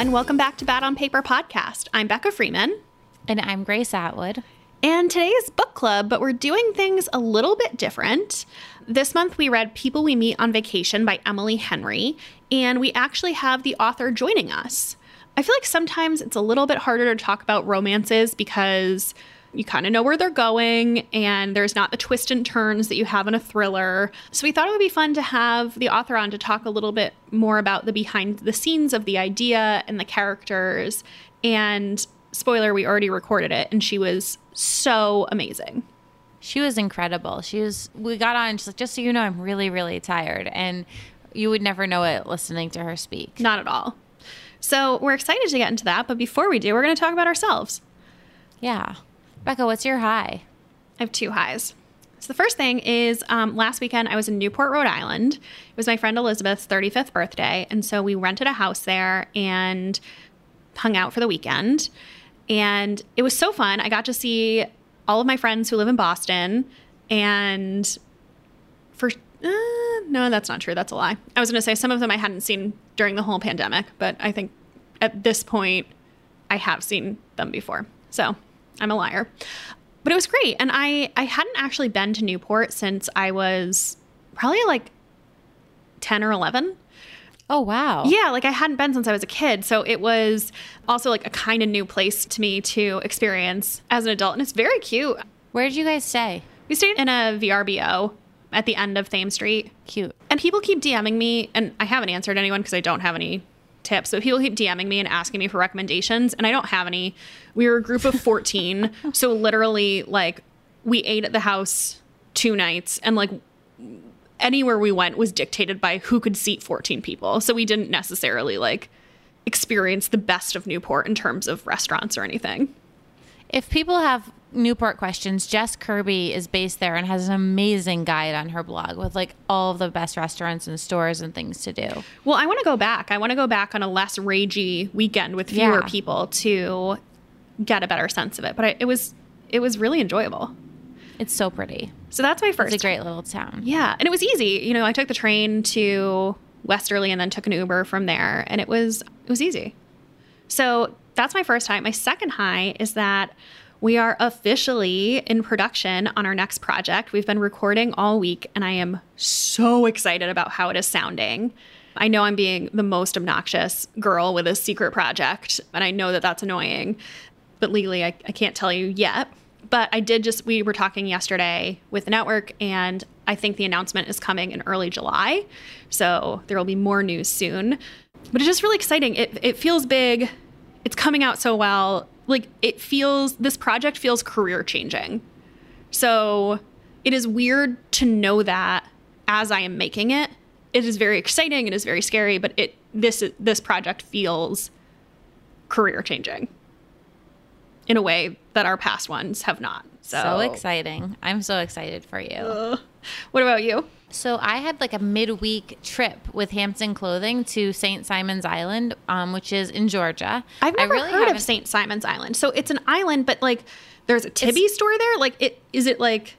everyone. Welcome back to Bad on Paper podcast. I'm Becca Freeman. And I'm Grace Atwood. And today is book club, but we're doing things a little bit different. This month we read People We Meet on Vacation by Emily Henry, and we actually have the author joining us. I feel like sometimes it's a little bit harder to talk about romances because you kind of know where they're going and there's not the twists and turns that you have in a thriller. So we thought it would be fun to have the author on to talk a little bit more about the behind the scenes of the idea and the characters. And spoiler, we already recorded it and she was so amazing. She was incredible. She was we got on she's like just so you know I'm really really tired and you would never know it listening to her speak. Not at all. So we're excited to get into that, but before we do, we're going to talk about ourselves. Yeah. Becca, what's your high? I have two highs. So the first thing is um, last weekend I was in Newport, Rhode Island. It was my friend Elizabeth's 35th birthday, and so we rented a house there and hung out for the weekend. And it was so fun. I got to see all of my friends who live in Boston, and for uh, no, that's not true. That's a lie. I was going to say some of them I hadn't seen during the whole pandemic, but I think at this point I have seen them before. So I'm a liar. But it was great. And I, I hadn't actually been to Newport since I was probably like 10 or 11. Oh, wow. Yeah, like I hadn't been since I was a kid. So it was also like a kind of new place to me to experience as an adult. And it's very cute. Where did you guys stay? We stayed in a VRBO at the end of Thames Street. Cute. And people keep DMing me, and I haven't answered anyone because I don't have any tips. So people keep DMing me and asking me for recommendations, and I don't have any. We were a group of 14. so literally, like, we ate at the house two nights, and like, anywhere we went was dictated by who could seat 14 people. So we didn't necessarily like experience the best of Newport in terms of restaurants or anything. If people have Newport questions, Jess Kirby is based there and has an amazing guide on her blog with like all the best restaurants and stores and things to do. Well, I want to go back. I want to go back on a less ragey weekend with fewer Yeah. people to get a better sense of it. But I, it was it was really enjoyable. It's so pretty. So that's my first. It's a great little town. Yeah, and it was easy. You know, I took the train to Westerly and then took an Uber from there, and it was it was easy. So that's my first high. My second high is that we are officially in production on our next project. We've been recording all week, and I am so excited about how it is sounding. I know I'm being the most obnoxious girl with a secret project, and I know that that's annoying, but legally I, I can't tell you yet. But I did just, we were talking yesterday with the network, and I think the announcement is coming in early July. So there will be more news soon. But it's just really exciting. It, it feels big. It's coming out so well. Like, it feels, this project feels career changing. So it is weird to know that as I am making it. It is very exciting. It is very scary, but it this this project feels career changing in a way that our past ones have not. So, So exciting. I'm so excited for you. Uh, what about you? So I had like a midweek trip with Hampden Clothing to St. Simon's Island, um, which is in Georgia. I've never I really heard of haven't- St. Simon's Island. So it's an island, but like there's a Tibi store there. Like it is it like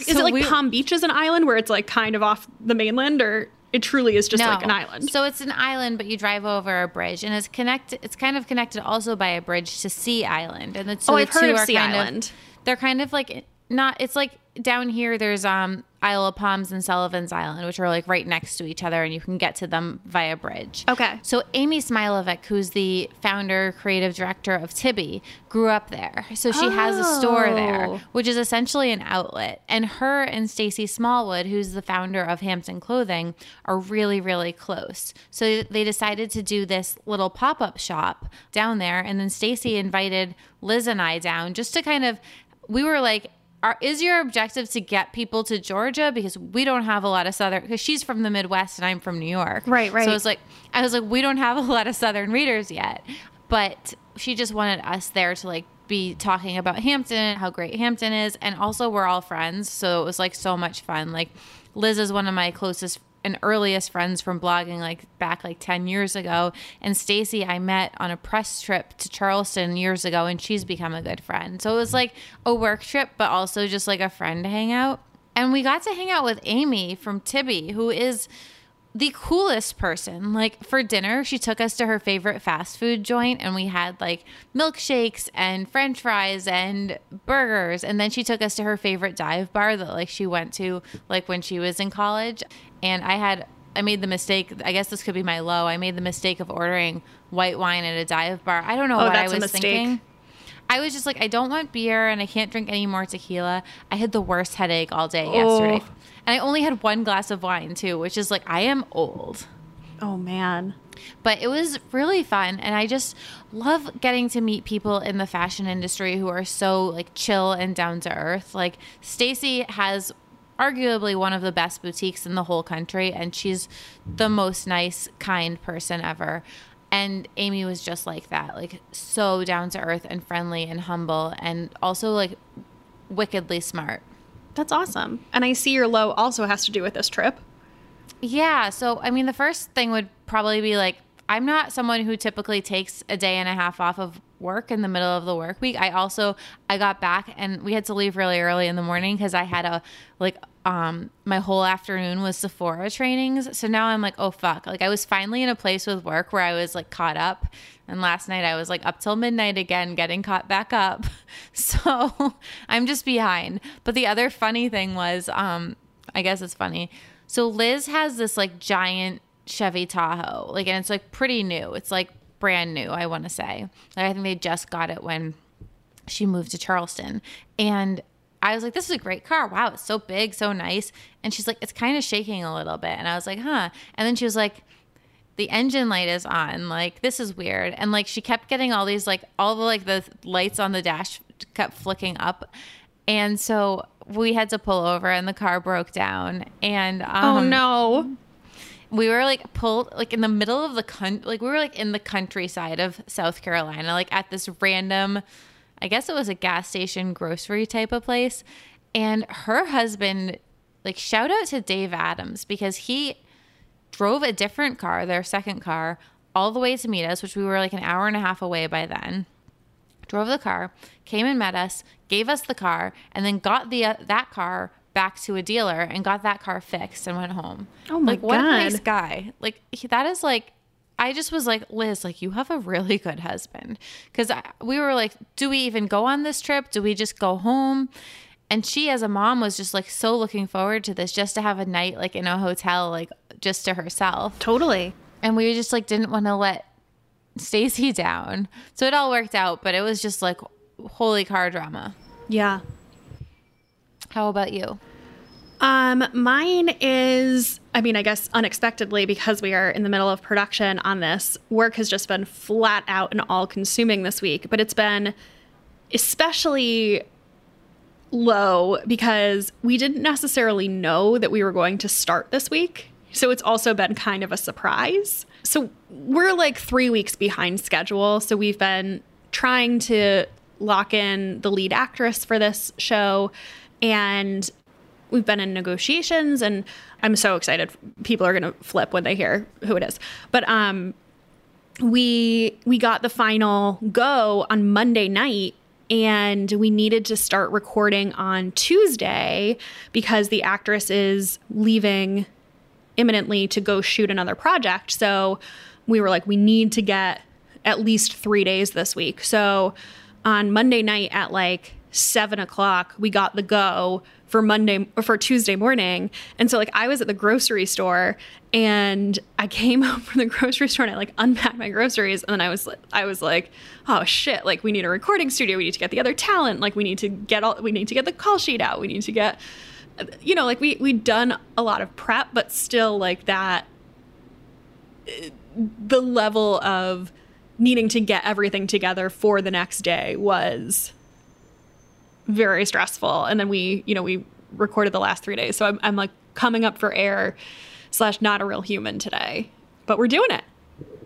is So it like we- Palm Beach is an island where it's like kind of off the mainland, or it truly is just like an island? So it's an island, but you drive over a bridge, and it's connected. It's kind of connected also by a bridge to Sea Island, and the, so Oh, I've heard two of are Sea kind Island. they're kind of like not. It's like down here. There's um Isle of Palms and Sullivan's Island, which are like right next to each other, and you can get to them via bridge. Okay. So Amy Smilovic, who's the founder, creative director of Tibi, grew up there. So she has a store there, Oh. which is essentially an outlet. And her and Stacy Smallwood, who's the founder of Hampden Clothing, are really, really close. So they decided to do this little pop-up shop down there. And then Stacy invited Liz and I down just to kind of we were like are, is your objective to get people to Georgia because we don't have a lot of southern because she's from the Midwest and I'm from New York. Right, right. So was like I was like we don't have a lot of southern readers yet. But she just wanted us there to like be talking about Hampden, how great Hampden is, and also we're all friends, so it was like so much fun. Like Liz is one of my closest and earliest friends from blogging like back like 10 years ago and Stacy I met on a press trip to Charleston years ago and she's become a good friend. So it was like a work trip but also just like a friend hangout. And we got to hang out with Amy from Tibi who is the coolest person. Like for dinner, she took us to her favorite fast food joint and we had like milkshakes and french fries and burgers. And then she took us to her favorite dive bar that like she went to like when she was in college. And I had I made the mistake. I guess this could be my low. I made the mistake of ordering white wine at a dive bar. I don't know Oh, what I that's a was mistake. thinking. I was just like, I don't want beer and I can't drink any more tequila. I had the worst headache all day oh. yesterday. Oh. And I only had one glass of wine too, which is like, I am old. Oh man. But it was really fun. And I just love getting to meet people in the fashion industry who are so like chill and down to earth. Like Stacy has arguably one of the best boutiques in the whole country and she's the most nice kind person ever and amy was just like that like so down to earth and friendly and humble and also like wickedly smart That's awesome. And I see your low also has to do with this trip. Yeah. So, I mean, the first thing would probably be like, I'm not someone who typically takes a day and a half off of work in the middle of the work week. I also, I got back and we had to leave really early in the morning because I had a, like, um, my whole afternoon was Sephora trainings. So now I'm like, oh fuck. Like I was finally in a place with work where I was like caught up. And last night I was like up till midnight again, getting caught back up. So I'm just behind. But the other funny thing was, um, I guess it's funny. So Liz has this like giant Chevy Tahoe, like, and it's like pretty new. It's like brand new, I want to say. Like, I think they just got it when she moved to Charleston. And I was like, this is a great car. Wow, it's so big, so nice. And she's like, it's kind of shaking a little bit. And I was like, huh. And then she was like, the engine light is on. Like, this is weird. And like, she kept getting all these, like, all the like the lights on the dash kept flicking up. And so we had to pull over and the car broke down. And um, oh no. We were like pulled like in the middle of the con like we were like in the countryside of South Carolina, like at this random I guess it was a gas station grocery type of place. And her husband, like shout out to Dave Adams because he drove a different car, their second car, all the way to meet us, which we were like an hour and a half away by then. Drove the car, came and met us, gave us the car, and then got the uh, that car back to a dealer and got that car fixed and went home. Oh my god. like, what a nice guy. Like he, that is like I just was like, Liz, like you have a really good husband. Cause I, we were like, do we even go on this trip? Do we just go home? And she, as a mom, was just like so looking forward to this, just to have a night like in a hotel, like just to herself. Totally. And we just like didn't want to let Stacy down. So it all worked out, but it was just like holy car drama. Yeah. How about you? Um, mine is, I mean, I guess unexpectedly because we are in the middle of production on this, work has just been flat out and all consuming this week, but it's been especially low because we didn't necessarily know that we were going to start this week. So it's also been kind of a surprise. So we're like three weeks behind schedule. So we've been trying to lock in the lead actress for this show. And we've been in negotiations and I'm so excited. People are going to flip when they hear who it is. But um we we got the final go on Monday night and we needed to start recording on Tuesday because the actress is leaving imminently to go shoot another project. So we were like, we need to get at least three days this week. So on Monday night at like seven o'clock, we got the go for Monday or for Tuesday morning. And so like I was at the grocery store and I came home from the grocery store and I like unpacked my groceries. And then I was I was like, oh shit, like we need a recording studio, we need to get the other talent, like we need to get all we need to get the call sheet out, we need to get you know, like we we'd done a lot of prep, but still like that the level of needing to get everything together for the next day was very stressful. And then we, you know, we recorded the last three days. So I'm, I'm like coming up for air slash not a real human today, but we're doing it.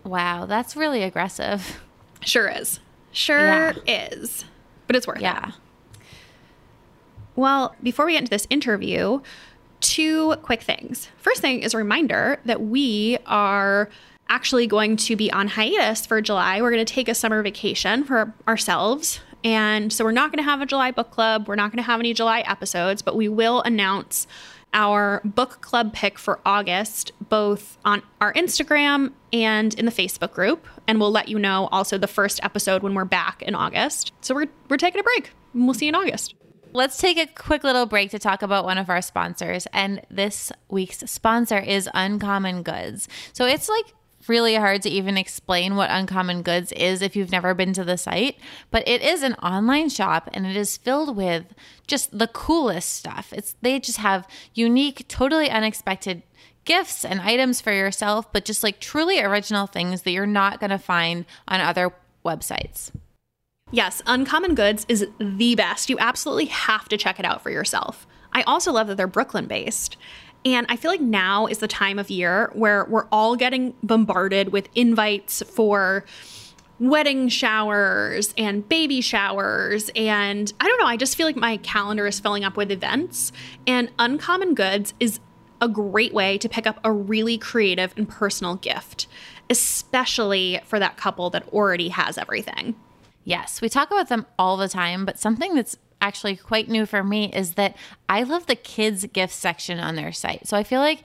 Wow, that's really aggressive. Sure is. Sure is. But it's worth it. Yeah. Well, before we get into this interview, two quick things. First thing is a reminder that we are actually going to be on hiatus for July. We're going to take a summer vacation for ourselves. And so we're not going to have a July book club. We're not going to have any July episodes, but we will announce our book club pick for August, both on our Instagram and in the Facebook group. And we'll let you know also the first episode when we're back in August. So we're, we're taking a break we'll see you in August. Let's take a quick little break to talk about one of our sponsors. And this week's sponsor is Uncommon Goods. So it's like really hard to even explain what Uncommon Goods is if you've never been to the site, but it is an online shop and it is filled with just the coolest stuff. It's they just have unique, totally unexpected gifts and items for yourself, but just like truly original things that you're not going to find on other websites. Yes, Uncommon Goods is the best. You absolutely have to check it out for yourself. I also love that they're Brooklyn based. And I feel like now is the time of year where we're all getting bombarded with invites for wedding showers and baby showers. And I don't know, I just feel like my calendar is filling up with events. And Uncommon Goods is a great way to pick up a really creative and personal gift, especially for that couple that already has everything. Yes, we talk about them all the time, but something that's actually quite new for me is that I love the kids' gift section on their site. So I feel like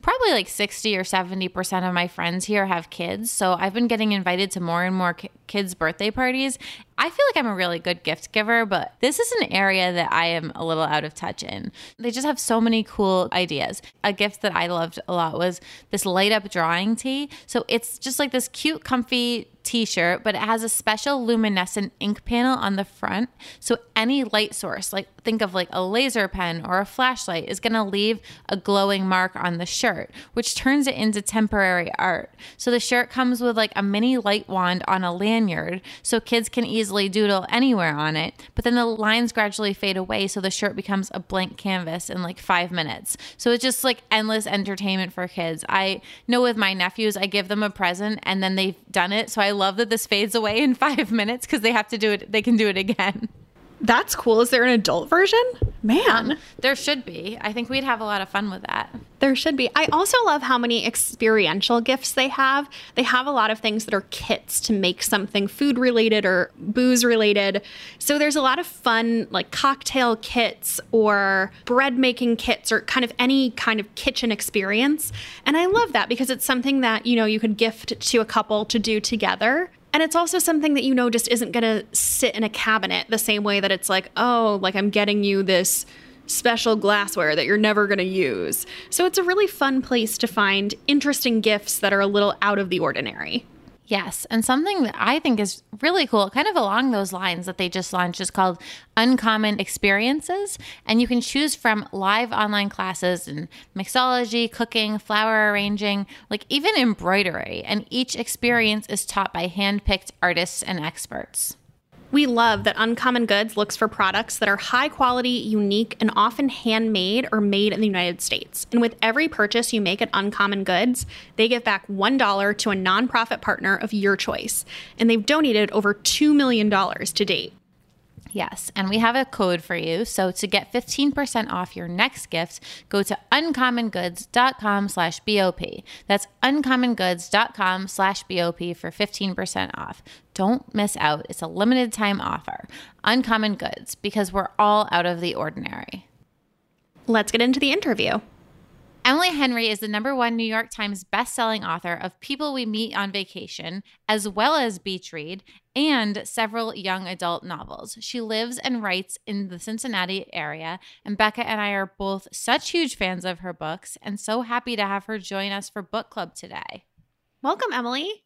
probably like 60 or 70% of my friends here have kids. So I've been getting invited to more and more kids' birthday parties. I feel like I'm a really good gift giver, but this is an area that I am a little out of touch in. They just have so many cool ideas. A gift that I loved a lot was this light up drawing tee. So it's just like this cute, comfy t-shirt, but it has a special luminescent ink panel on the front. So any light source, like think of like a laser pen or a flashlight is going to leave a glowing mark on the shirt, which turns it into temporary art. So the shirt comes with like a mini light wand on a lanyard so kids can easily doodle anywhere on it, but then the lines gradually fade away so the shirt becomes a blank canvas in like 5 minutes. So it's just like endless entertainment for kids. I know with my nephews I give them a present and then they've done it, so I love that this fades away in five minutes because they have to do it, they can do it again. That's cool. Is there an adult version? Man. Um, there should be. I think we'd have a lot of fun with that. There should be. I also love how many experiential gifts they have. They have a lot of things that are kits to make something food related or booze related. So there's a lot of fun, like cocktail kits or bread making kits or kind of any kind of kitchen experience. And I love that because it's something that, you know, you could gift to a couple to do together. And it's also something that you know just isn't going to sit in a cabinet the same way that it's like, oh, like I'm getting you this special glassware that you're never going to use. So it's a really fun place to find interesting gifts that are a little out of the ordinary. Yes. And something that I think is really cool, kind of along those lines that they just launched, is called Uncommon Experiences. And you can choose from live online classes in mixology, cooking, flower arranging, like even embroidery. And each experience is taught by hand picked artists and experts. We love that Uncommon Goods looks for products that are high quality, unique, and often handmade or made in the United States. And with every purchase you make at Uncommon Goods, they give back $1 to a nonprofit partner of your choice. And they've donated over $2 million to date. Yes, and we have a code for you. So to get 15% off your next gift, go to uncommongoods.com slash BOP. That's uncommongoods.com slash BOP for 15% off. Don't miss out. It's a limited time offer. Uncommon Goods, because we're all out of the ordinary. Let's get into the interview. Emily Henry is the number one New York Times bestselling author of People We Meet on Vacation, as well as Beach Read, and several young adult novels. She lives and writes in the Cincinnati area, and Becca and I are both such huge fans of her books and so happy to have her join us for book club today. Welcome, Emily.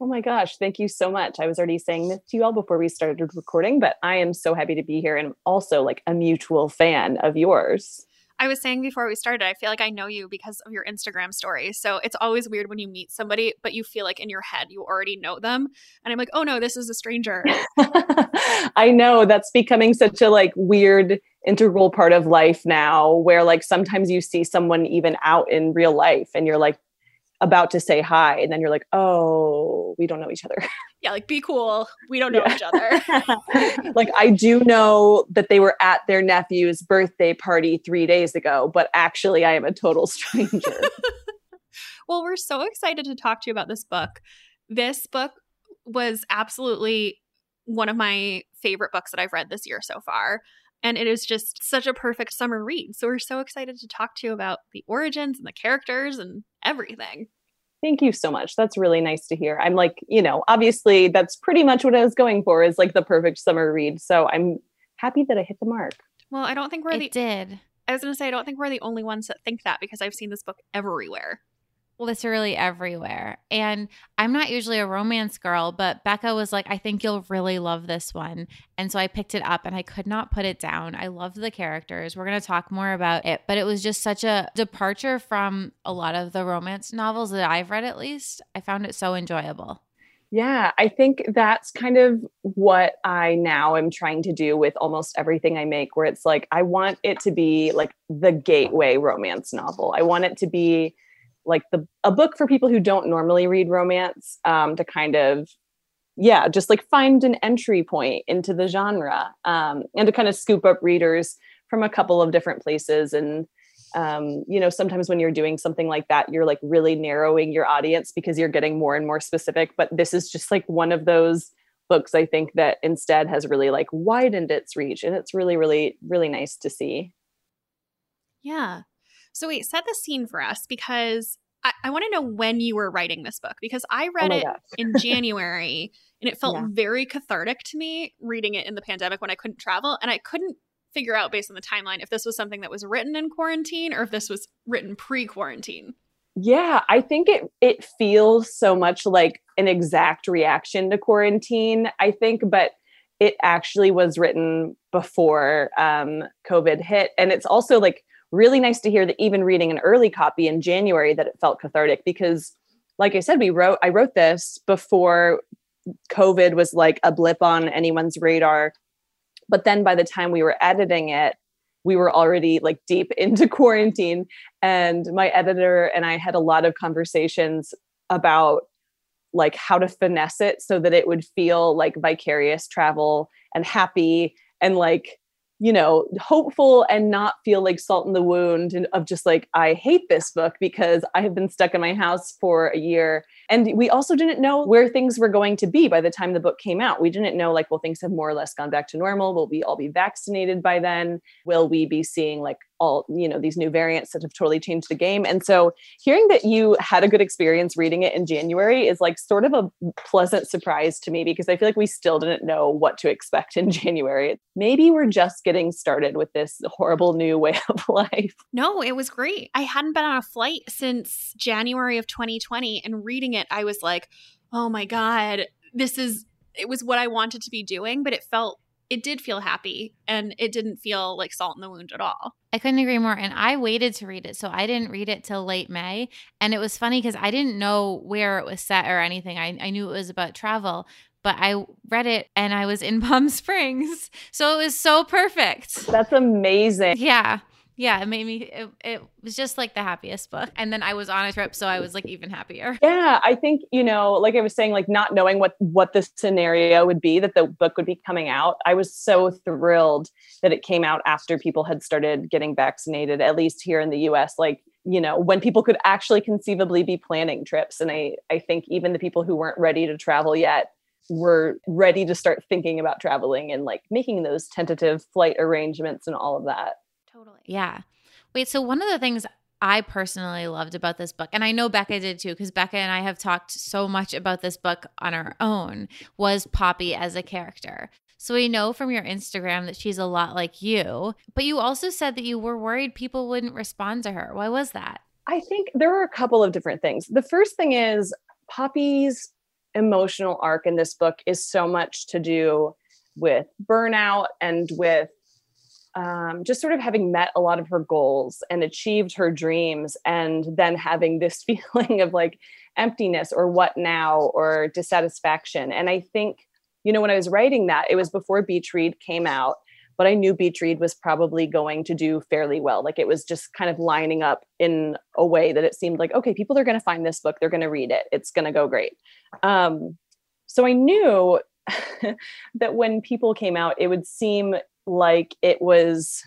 Oh my gosh, thank you so much. I was already saying this to you all before we started recording, but I am so happy to be here and also like a mutual fan of yours. I was saying before we started, I feel like I know you because of your Instagram story. So it's always weird when you meet somebody, but you feel like in your head you already know them. And I'm like, oh no, this is a stranger. I know that's becoming such a like weird integral part of life now where like sometimes you see someone even out in real life and you're like, about to say hi and then you're like oh we don't know each other. Yeah like be cool. We don't know yeah. each other. Like i do know that they were at their nephew's birthday party three days ago but actually i am a total stranger. Well we're so excited to talk to you about this book. This book was absolutely one of my favorite books that i've read this year so far And it is just such a perfect summer read. So we're so excited to talk to you about the origins and the characters and everything. Thank you so much. That's really nice to hear. I'm like, you know, obviously that's pretty much what I was going for is like the perfect summer read. So I'm happy that I hit the mark. Well, I don't think we're it the did. I was going to say I don't think we're the only ones that think that because I've seen this book everywhere. Literally everywhere. And I'm not usually a romance girl, but Becca was like, I think you'll really love this one. And so I picked it up and I could not put it down. I loved the characters. We're going to talk more about it, but it was just such a departure from a lot of the romance novels that I've read, at least. I found it so enjoyable. Yeah, I think that's kind of what I now am trying to do with almost everything I make, where it's like, I want it to be like the gateway romance novel. I want it to be like the a book for people who don't normally read romance um, to kind of yeah just like find an entry point into the genre um, and to kind of scoop up readers from a couple of different places. And um, you know sometimes when you're doing something like that you're like really narrowing your audience because you're getting more and more specific. But this is just like one of those books i think that instead has really like widened its reach. And it's really really really nice to see. Yeah. So wait, set the scene for us because I, I want to know when you were writing this book because I read my it in January and it felt Yeah. very cathartic to me reading it in the pandemic when I couldn't travel and I couldn't figure out based on the timeline if this was something that was written in quarantine or if this was written pre-quarantine. Yeah, I think it it feels so much like an exact reaction to quarantine. I think, but it actually was written before um, COVID hit, and it's also like really nice to hear that even reading an early copy in January that it felt cathartic because, like I said, we wrote I wrote this before COVID was like a blip on anyone's radar, but then by the time we were editing it, we were already like deep into quarantine. And my editor and I had a lot of conversations about like how to finesse it so that it would feel like vicarious travel and happy and like you know hopeful and not feel like salt in the wound of just like I hate this book because I have been stuck in my house for a year and we also didn't know where things were going to be by the time the book came out. We didn't know like well things have more or less gone back to normal. Will we all be vaccinated by then? Will we be seeing like all you know these new variants that have totally changed the game? And so hearing that you had a good experience reading it in january is like sort of a pleasant surprise to me because i feel like we still didn't know what to expect in january. Maybe we're just getting started with this horrible new way of life. No, it was great. I hadn't been on a flight since January of 2020 and reading it I was like, "Oh my god, this is it was what I wanted to be doing, but it felt it did feel happy and it didn't feel like salt in the wound at all." I couldn't agree more. And I waited to read it. So I didn't read it till late May. And it was funny because I didn't know where it was set or anything. I, I knew it was about travel, but I read it and I was in Palm Springs. So it was so perfect. that's amazing Yeah. Yeah. It made me, it, it was just like the happiest book. And then I was on a trip. So I was like even happier. yeah i think you know like i was saying like not knowing what what the scenario would be that the book would be coming out i was so thrilled that it came out after people had started getting vaccinated at least here in the us like you know when people could actually conceivably be planning trips and i i think even the people who weren't ready to travel yet were ready to start thinking about traveling and like making those tentative flight arrangements and all of that Totally. Yeah. Wait, so one of the things I personally loved about this book, and I know Becca did too, because Becca and I have talked so much about this book on our own, was Poppy as a character. So we know from your Instagram that she's a lot like you, but you also said that you were worried people wouldn't respond to her. Why was that? I think there are a couple of different things. The first thing is Poppy's emotional arc in this book is so much to do with burnout and with um, just sort of having met a lot of her goals and achieved her dreams, and then having this feeling of like emptiness or what now or dissatisfaction. And I think, you know, when I was writing that, it was before Beach Read came out but I knew Beach Read was probably going to do fairly well. Like it was just kind of lining up in a way that it seemed like, okay, people are going to find this book, they're going to read it, it's going to go great. Um, so I knew that when people came out, it would seem like it was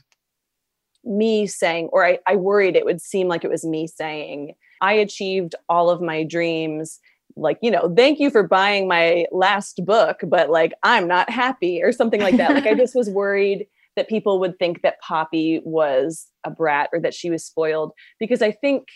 me saying, or I, I worried it would seem like it was me saying, I achieved all of my dreams. Like you know thank you for buying my last book but like i'm not happy or something like that. Like i just was worried that people would think that Poppy was a brat or that she was spoiled because I think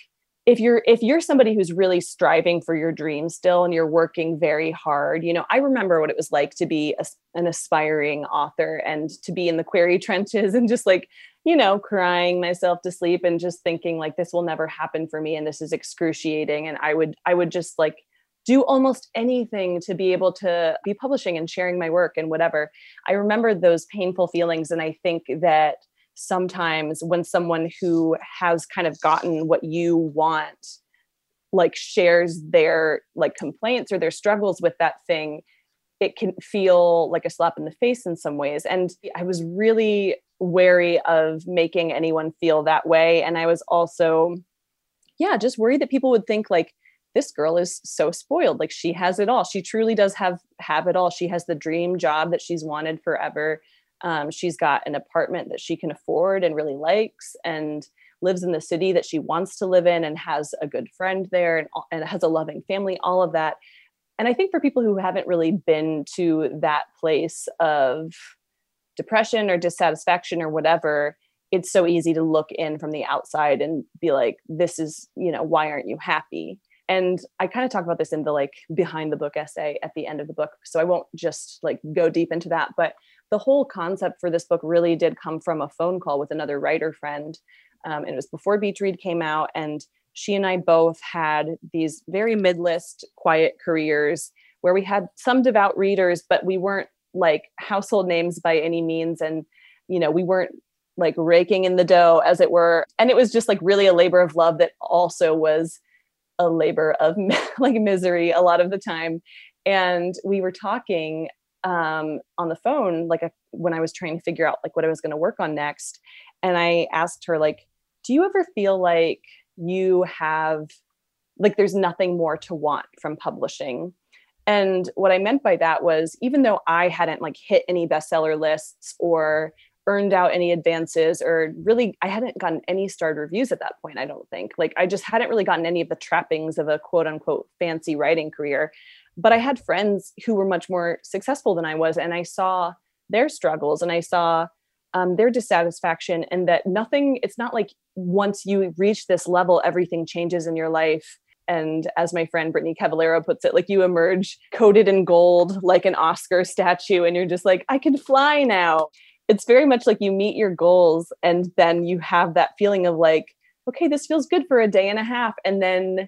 if you're if you're somebody who's really striving for your dream still and you're working very hard you know i remember what it was like to be a, an aspiring author and to be in the query trenches and just like you know crying myself to sleep and just thinking like this will never happen for me and this is excruciating. And i would i would just like do almost anything to be able to be publishing and sharing my work and whatever. I remember those painful feelings and i think that sometimes when someone who has kind of gotten what you want like shares their like complaints or their struggles with that thing it can feel like a slap in the face in some ways. And i was really wary of making anyone feel that way. And i was also yeah just worried that people would think like this girl is so spoiled. Like she has it all. She truly does have have it all. She has the dream job that she's wanted forever um, she's got an apartment that she can afford and really likes, and lives in the city that she wants to live in, and has a good friend there, and, and has a loving family. All of that, and I think for people who haven't really been to that place of depression or dissatisfaction or whatever, it's so easy to look in from the outside and be like, "This is, you know, why aren't you happy?" and i kind of talk about this in the like behind the book essay at the end of the book so i won't just like go deep into that but the whole concept for this book really did come from a phone call with another writer friend. Um, and it was before Beach Read came out. And she and I both had these very mid list, quiet careers where we had some devout readers, but we weren't like household names by any means. And, you know, we weren't like raking in the dough, as it were. And it was just like really a labor of love that also was a labor of like misery a lot of the time. And we were talking um, on the phone, like a, when I was trying to figure out like what I was going to work on next. And I asked her, like, do you ever feel like you have, like, there's nothing more to want from publishing? And what I meant by that was even though I hadn't like hit any bestseller lists or earned out any advances or really I hadn't gotten any starred reviews at that point, I don't think. Like I just hadn't really gotten any of the trappings of a quote unquote fancy writing career but I had friends who were much more successful than I was, and I saw their struggles and I saw um, their dissatisfaction, and that nothing, it's not like once you reach this level, everything changes in your life. And as my friend Brittany Cavallaro puts it, like you emerge coated in gold, like an Oscar statue, and you're just like, I can fly now. It's very much like you meet your goals, and then you have that feeling of like, okay, this feels good for a day and a half. And then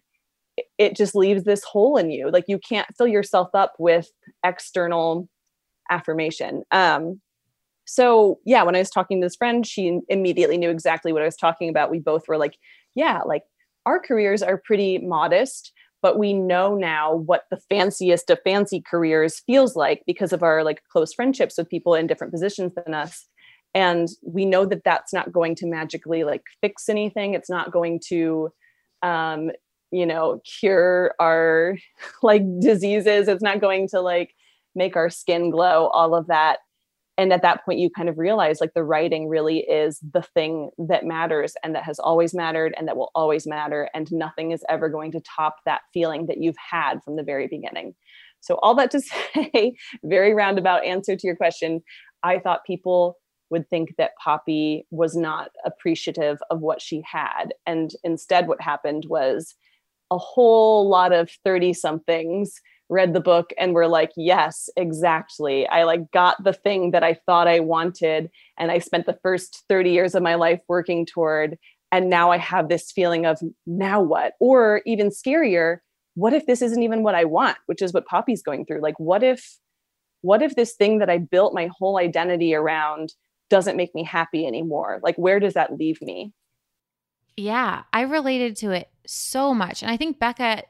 it just leaves this hole in you. Like you can't fill yourself up with external affirmation. Um so yeah when i was talking to this friend she immediately knew exactly what i was talking about. We both were like yeah like our careers are pretty modest but we know now what the fanciest of fancy careers feels like because of our like close friendships with people in different positions than us. And we know that that's not going to magically like fix anything. It's not going to um, you know cure our like diseases. It's not going to like make our skin glow all of that. And at that point you kind of realize like the writing really is the thing that matters and that has always mattered and that will always matter. And nothing is ever going to top that feeling that you've had from the very beginning. So all that to say very roundabout answer to your question i thought people would think that poppy was not appreciative of what she had. And instead what happened was a whole lot of 30 somethings read the book and were like yes exactly. I like got the thing that i thought i wanted and i spent the first 30 years of my life working toward and now i have this feeling of now what? Or even scarier what if this isn't even what i want? Which is what poppy's going through. Like what if what if this thing that i built my whole identity around doesn't make me happy anymore? Like where does that leave me yeah, I related to it so much. And I think Becca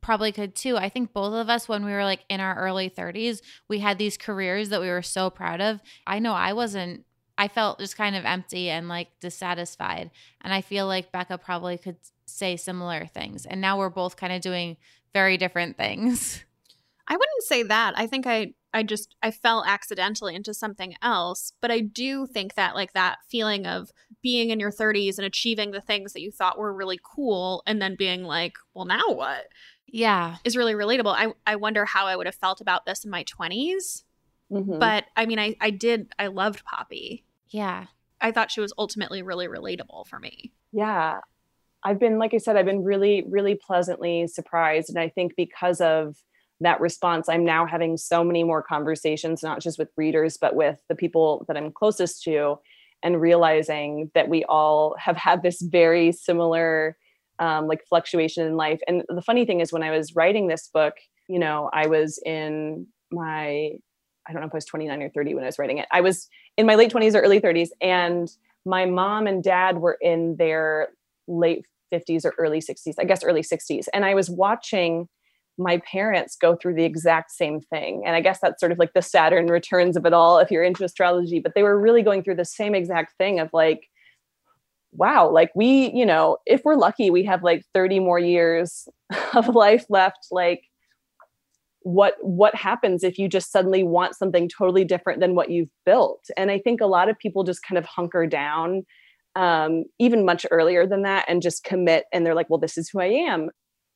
probably could too. I think both of us, when we were like in our early 30s, we had these careers that we were so proud of. I know I wasn't, I felt just kind of empty and like dissatisfied. And I feel like Becca probably could say similar things. And now we're both kind of doing very different things. I wouldn't say that. I think I I just I fell accidentally into something else, but I do think that like that feeling of being in your 30s and achieving the things that you thought were really cool and then being like, well now what? Yeah. Is really relatable. I I wonder how I would have felt about this in my 20s. Mm-hmm. But I mean I I did I loved Poppy. Yeah. I thought she was ultimately really relatable for me. Yeah. I've been, like I said, I've been really, really pleasantly surprised. And I think because of that response, I'm now having so many more conversations, not just with readers, but with the people that I'm closest to, and realizing that we all have had this very similar um, like fluctuation in life. And the funny thing is, when I was writing this book, you know, I was in my, I don't know if I was 29 or 30 when I was writing it. I was in my late 20s or early 30s. And my mom and dad were in their late 50s or early 60s, I guess early 60s. And I was watching my parents go through the exact same thing. And I guess that's sort of like the Saturn returns of it all if you're into astrology, but they were really going through the same exact thing of like, wow, like we, you know, if we're lucky, we have like 30 more years of life left. Like, what what happens if you just suddenly want something totally different than what you've built and i think a lot of people just kind of hunker down um, even much earlier than that and just commit and they're like well this is who i am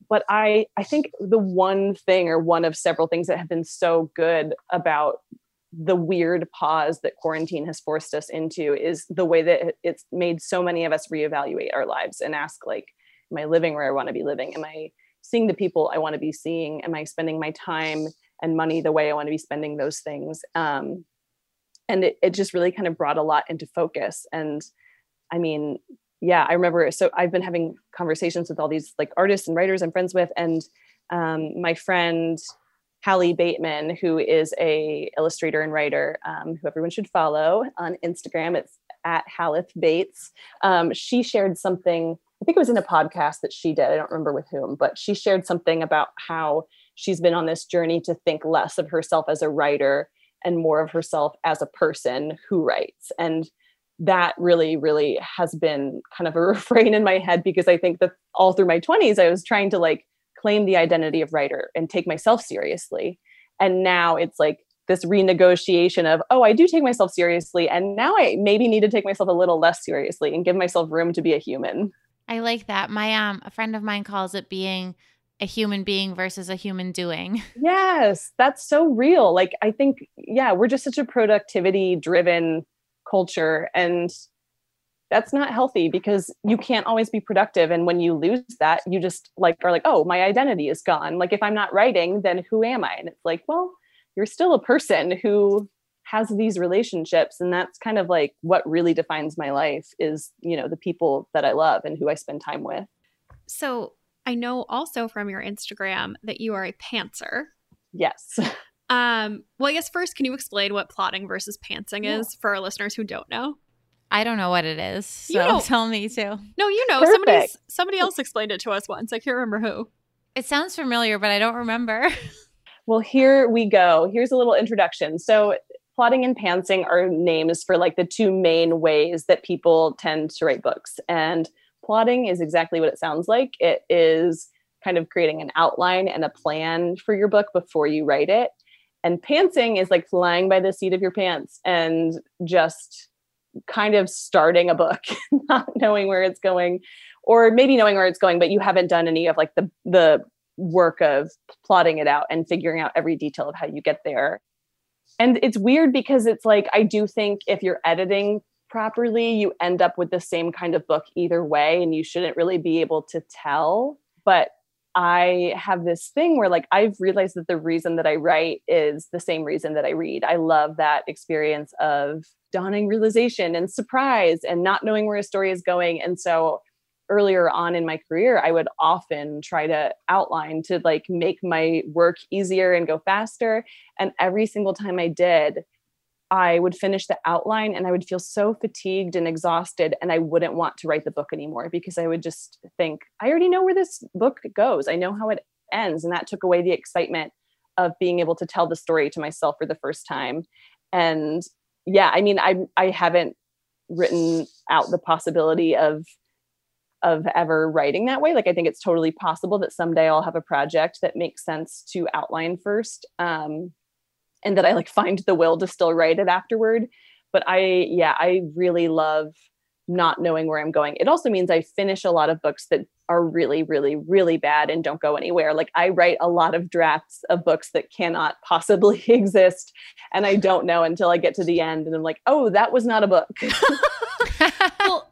but i i think the one thing or one of several things that have been so good about the weird pause that quarantine has forced us into is the way that it's made so many of us reevaluate our lives and ask like am i living where i want to be living? Am i seeing the people i want to be seeing? Am i spending my time and money the way i want to be spending those things? Um, and it, it just really kind of brought a lot into focus. And i mean yeah i remember so i've been having conversations with all these like artists and writers i'm friends with and um, my friend Hallie Bateman, who is a illustrator and writer, um, who everyone should follow on Instagram. It's at Halith Bates. Um, she shared something. I think it was in a podcast that she did. I don't remember with whom, but she shared something about how she's been on this journey to think less of herself as a writer and more of herself as a person who writes. And that really, really has been kind of a refrain in my head because I think that all through my 20s, I was trying to like claim the identity of writer and take myself seriously. And now it's like this renegotiation of, oh, I do take myself seriously. And now I maybe need to take myself a little less seriously and give myself room to be a human. I like that. My um a friend of mine calls it being a human being versus a human doing. Yes, that's so real. Like I think yeah, we're just such a productivity driven culture. And that's not healthy because you can't always be productive. And when you lose that you just like are like oh my identity is gone. Like if i'm not writing then who am i? And it's like well you're still a person who has these relationships. And that's kind of like what really defines my life is you know the people that i love and who i spend time with. So i know also from your instagram that you are a pantser. Yes um well i guess first can you explain what plotting versus pantsing yeah. is for our listeners who don't know I don't know what it is. So you know, tell me too. No, you know. Somebody somebody else explained it to us once. I can't remember who. It sounds familiar, but I don't remember. well, here we go. Here's a little introduction. So plotting and pantsing are names for like the two main ways that people tend to write books. And plotting is exactly what it sounds like. It is kind of creating an outline and a plan for your book before you write it. And pantsing is like flying by the seat of your pants and just kind of starting a book, not knowing where it's going, or maybe knowing where it's going, but you haven't done any of like the the work of plotting it out and figuring out every detail of how you get there. And it's weird because it's like I do think if you're editing properly, you end up with the same kind of book either way, and you shouldn't really be able to tell. But I have this thing where like I've realized that the reason that I write is the same reason that I read. I love that experience of dawning realization and surprise and not knowing where a story is going. And so earlier on in my career, I would often try to outline to like make my work easier and go faster. And every single time I did, I would finish the outline and I would feel so fatigued and exhausted, and I wouldn't want to write the book anymore because I would just think, I already know where this book goes. I know how it ends. And that took away the excitement of being able to tell the story to myself for the first time. And yeah, I mean, I I haven't written out the possibility of of ever writing that way. Like I think it's totally possible that someday I'll have a project that makes sense to outline first. Um, and that I like find the will to still write it afterward. But I, yeah, I really love not knowing where I'm going. It also means I finish a lot of books that are really, really, really bad and don't go anywhere. Like I write a lot of drafts of books that cannot possibly exist. And I don't know until I get to the end and I'm like, oh, that was not a book. well,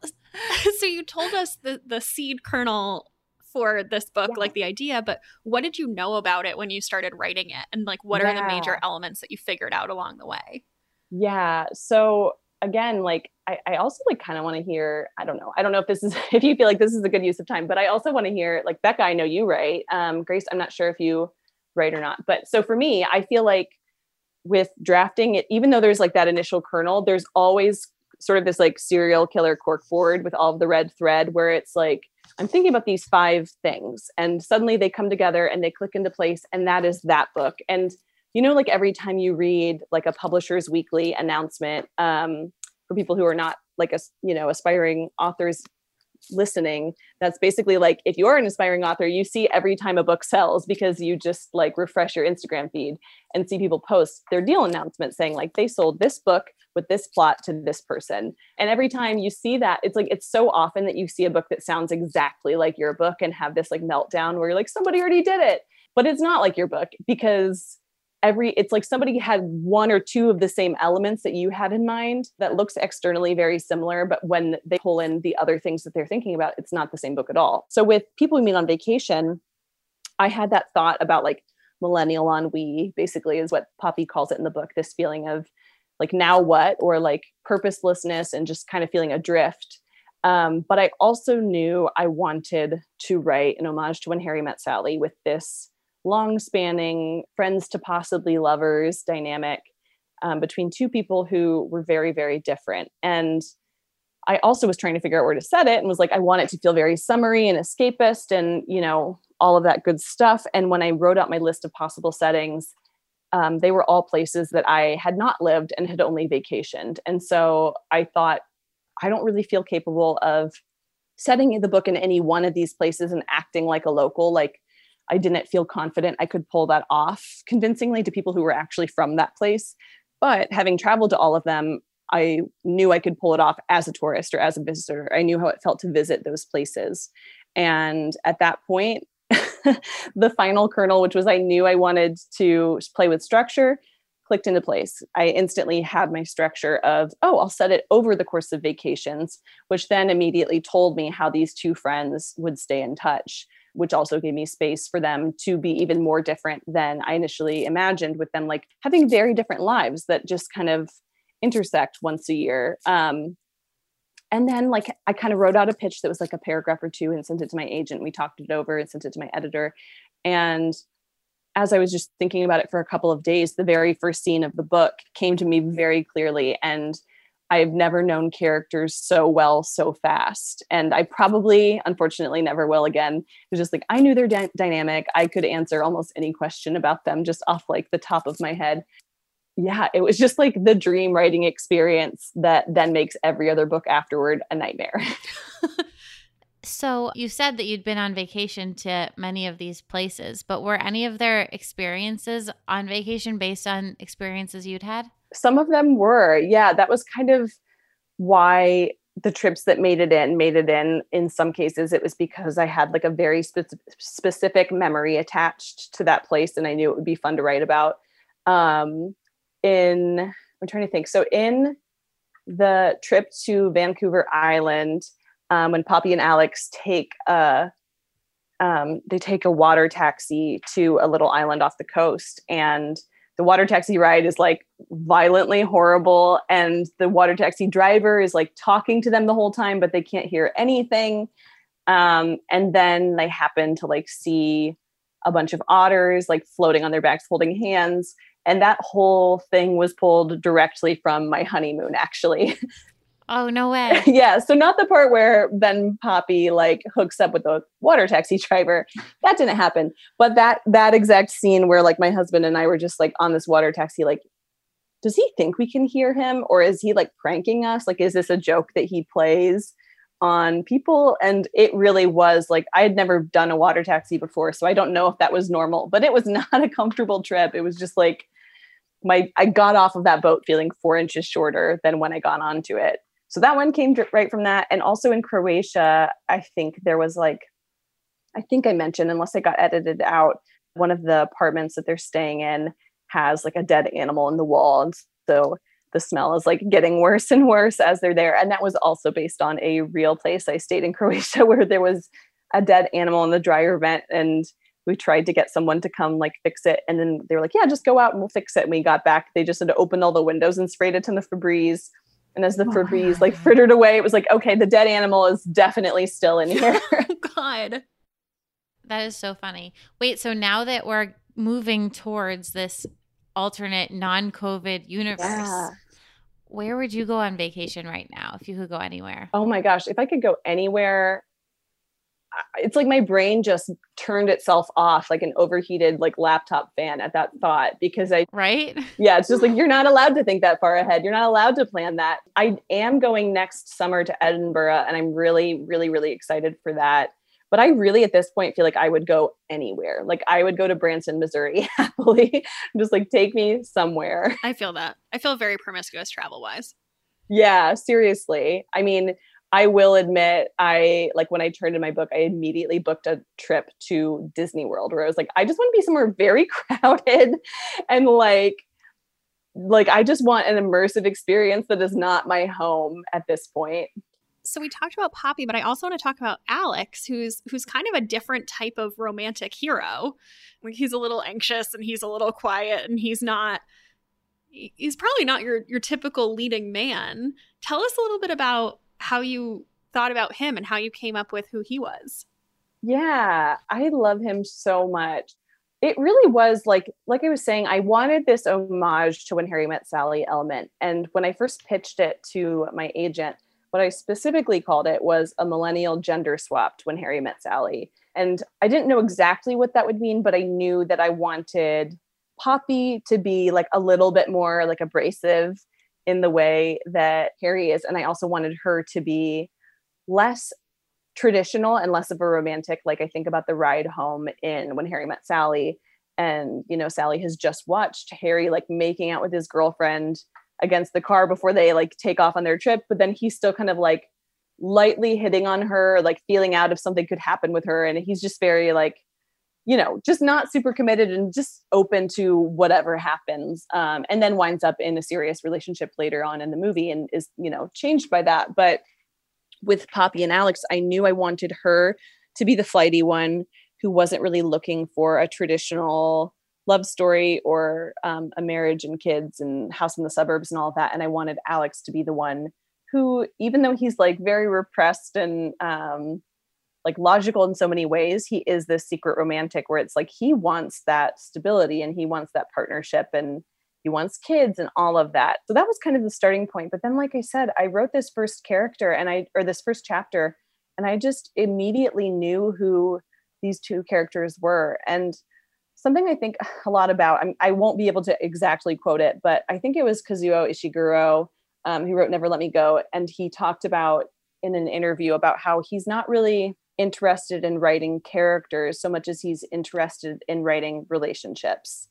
so you told us the, the seed kernel for this book, yeah. like the idea, but what did you know about it when you started writing it? And like, what yeah. are the major elements that you figured out along the way? Yeah. So again, like I, I also like kind of want to hear, I don't know. I don't know if this is if you feel like this is a good use of time, but I also want to hear like Becca, I know you write. Um, Grace, I'm not sure if you write or not. But so for me, I feel like with drafting it, even though there's like that initial kernel, there's always sort of this like serial killer cork board with all of the red thread where it's like, I'm thinking about these five things and suddenly they come together and they click into place and that is that book. And you know, like every time you read like a publisher's weekly announcement um, for people who are not like a you know aspiring authors listening that's basically like if you're an aspiring author you see every time a book sells because you just like refresh your instagram feed and see people post their deal announcement saying like they sold this book with this plot to this person. And every time you see that it's like it's so often that you see a book that sounds exactly like your book and have this like meltdown where you're like somebody already did it. But it's not like your book because every it's like somebody had one or two of the same elements that you had in mind that looks externally very similar but when they pull in the other things that they're thinking about it's not the same book at all. So with people we meet on vacation i had that thought about like millennial ennui basically is what poppy calls it in the book this feeling of like now what or like purposelessness and just kind of feeling adrift um, but i also knew i wanted to write an homage to when harry met sally with this long spanning friends to possibly lovers dynamic um, between two people who were very, very different. And I also was trying to figure out where to set it and was like, I want it to feel very summery and escapist and, you know, all of that good stuff. And when I wrote out my list of possible settings, um, they were all places that I had not lived and had only vacationed. And so I thought, I don't really feel capable of setting the book in any one of these places and acting like a local. Like I didn't feel confident I could pull that off convincingly to people who were actually from that place. But having traveled to all of them, I knew I could pull it off as a tourist or as a visitor. I knew how it felt to visit those places. And at that point, the final kernel, which was I knew I wanted to play with structure, clicked into place. I instantly had my structure of, oh, I'll set it over the course of vacations, which then immediately told me how these two friends would stay in touch which also gave me space for them to be even more different than I initially imagined, with them like having very different lives that just kind of intersect once a year. Um, and then like I kind of wrote out a pitch that was like a paragraph or two and sent it to my agent. We talked it over and sent it to my editor. And as I was just thinking about it for a couple of days, the very first scene of the book came to me very clearly. And I've never known characters so well so fast. And I probably, unfortunately, never will again. It was just like I knew their dy- dynamic. I could answer almost any question about them just off like the top of my head. Yeah, it was just like the dream writing experience that then makes every other book afterward a nightmare. so, you said that you'd been on vacation to many of these places, but were any of their experiences on vacation based on experiences you'd had? some of them were yeah that was kind of why the trips that made it in made it in in some cases it was because i had like a very spe- specific memory attached to that place and i knew it would be fun to write about um in i'm trying to think. So in the trip to vancouver island um, when poppy and alex take a um, they take a water taxi to a little island off the coast and the water taxi ride is like violently horrible and the water taxi driver is like talking to them the whole time but they can't hear anything. Um, and then they happen to like see a bunch of otters like floating on their backs holding hands and that whole thing was pulled directly from my honeymoon actually Oh, no way. yeah. So not the part where then Poppy like hooks up with the water taxi driver. That didn't happen. But that that exact scene where like my husband and I were just like on this water taxi, like, does he think we can hear him? Or is he like pranking us? Like, is this a joke that he plays on people? And it really was like I had never done a water taxi before, so I don't know if that was normal, but it was not a comfortable trip. It was just like my I got off of that boat feeling four inches shorter than when I got onto it so that one came right from that. And also in Croatia, I think there was like I think I mentioned, unless I got edited out, one of the apartments that they're staying in has like a dead animal in the wall. And so the smell is like getting worse and worse as they're there. And that was also based on a real place I stayed in Croatia where there was a dead animal in the dryer vent and we tried to get someone to come like fix it and then they were like yeah just go out and we'll fix it and we got back. They just had to open all the windows and sprayed it in the febreze and as the oh febreze like frittered away it was like okay the dead animal is definitely still in here. Oh god. That is so funny. Wait so now that we're moving towards this alternate non-covid universe yeah. where would you go on vacation right now if you could go anywhere? Oh my gosh if i could go anywhere it's like my brain just turned itself off like an overheated like laptop fan at that thought because I right? Yeah it's just like you're not allowed to think that far ahead. You're not allowed to plan that. I am going next summer to Edinburgh and I'm really really really excited for that. But I really at this point feel like I would go anywhere. Like I would go to Branson Missouri happily. Just like take me somewhere. I feel that. I feel very promiscuous travel wise yeah seriously. I mean I will admit, I like when I turned in my book, I immediately booked a trip to Disney World where I was like, I just want to be somewhere very crowded and like, like I just want an immersive experience that is not my home at this point. So we talked about Poppy, but I also want to talk about Alex, who's who's kind of a different type of romantic hero. Like he's a little anxious and he's a little quiet and he's not he's probably not your your typical leading man. Tell us a little bit about how you thought about him and how you came up with who he was. Yeah, I love him so much. It really was like like I was saying I wanted this homage to when Harry met Sally element and when I first pitched it to my agent what I specifically called it was a millennial gender swapped when Harry met Sally. And I didn't know exactly what that would mean, but I knew that I wanted Poppy to be like a little bit more like abrasive in the way that Harry is. And I also wanted her to be less traditional and less of a romantic. Like I think about the ride home in when Harry met Sally. And, you know, Sally has just watched Harry like making out with his girlfriend against the car before they like take off on their trip. But then he's still kind of like lightly hitting on her, like feeling out if something could happen with her. And he's just very like you know, just not super committed and just open to whatever happens. Um, and then winds up in a serious relationship later on in the movie and is, you know, changed by that. But with Poppy and Alex, I knew I wanted her to be the flighty one who wasn't really looking for a traditional love story or um, a marriage and kids and house in the suburbs and all of that. And I wanted Alex to be the one who, even though he's like very repressed and, um, like logical in so many ways he is this secret romantic where it's like he wants that stability and he wants that partnership and he wants kids and all of that. So that was kind of the starting point. But then like i said i wrote this first character and i or this first chapter and i just immediately knew who these two characters were. And something i think a lot about I, I won't be able to exactly quote it but i think it was kazuo ishiguro um, who wrote never let me go. And he talked about in an interview about how he's not really interested in writing characters so much as he's interested in writing relationships.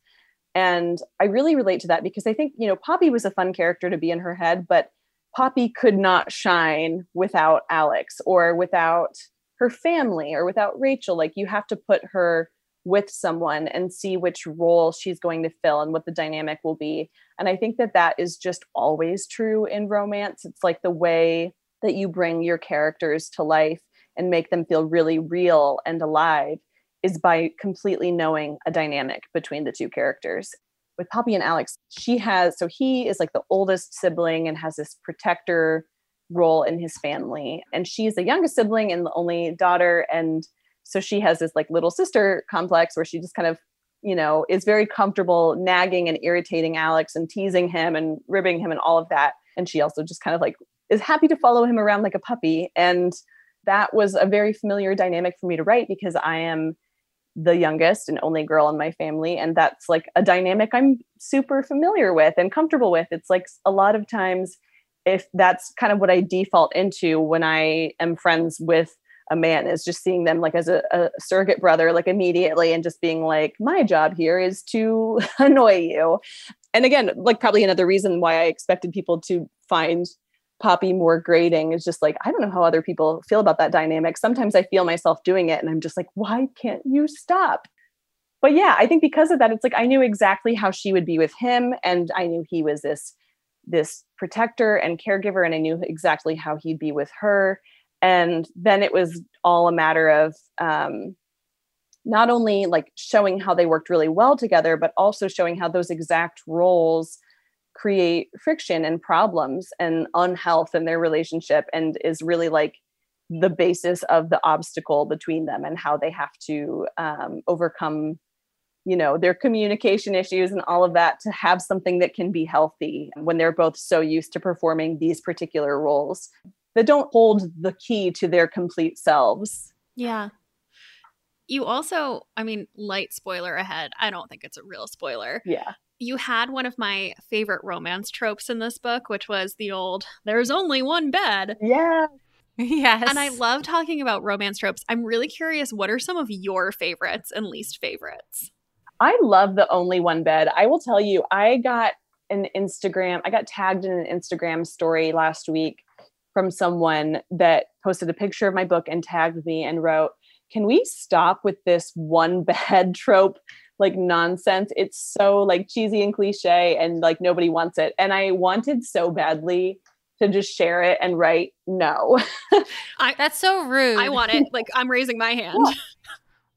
And I really relate to that because I think, you know, Poppy was a fun character to be in her head, but Poppy could not shine without Alex or without her family or without Rachel. Like you have to put her with someone and see which role she's going to fill and what the dynamic will be. And I think that that is just always true in romance. It's like the way that you bring your characters to life and make them feel really real and alive is by completely knowing a dynamic between the two characters. With Poppy and Alex, she has so he is like the oldest sibling and has this protector role in his family. And she's the youngest sibling and the only daughter. And so she has this like little sister complex where she just kind of, you know, is very comfortable nagging and irritating Alex and teasing him and ribbing him and all of that. And she also just kind of like is happy to follow him around like a puppy. And that was a very familiar dynamic for me to write because I am the youngest and only girl in my family. And that's like a dynamic I'm super familiar with and comfortable with. It's like a lot of times, if that's kind of what I default into when I am friends with a man, is just seeing them like as a, a surrogate brother, like immediately, and just being like, my job here is to annoy you. And again, like probably another reason why I expected people to find Poppy more grading is just like, I don't know how other people feel about that dynamic. Sometimes I feel myself doing it and I'm just like, why can't you stop? But yeah, I think because of that, it's like I knew exactly how she would be with him, and I knew he was this this protector and caregiver, and I knew exactly how he'd be with her. And then it was all a matter of um, not only like showing how they worked really well together, but also showing how those exact roles create friction and problems and unhealth in their relationship and is really like the basis of the obstacle between them and how they have to um, overcome you know their communication issues and all of that to have something that can be healthy when they're both so used to performing these particular roles that don't hold the key to their complete selves. Yeah. You also i mean light spoiler ahead. I don't think it's a real spoiler. Yeah you had one of my favorite romance tropes in this book, which was the old "there's only one bed." Yeah. Yes. And I love talking about romance tropes. I'm really curious what are some of your favorites and least favorites? I love the only one bed. I will tell you, I got an Instagram, I got tagged in an Instagram story last week from someone that posted a picture of my book and tagged me and wrote, Can we stop with this one bed trope? Like nonsense. It's so like cheesy and cliche and like nobody wants it. And I wanted so badly to just share it and write no. I, That's so rude. I want it. Like I'm raising my hand. Yeah.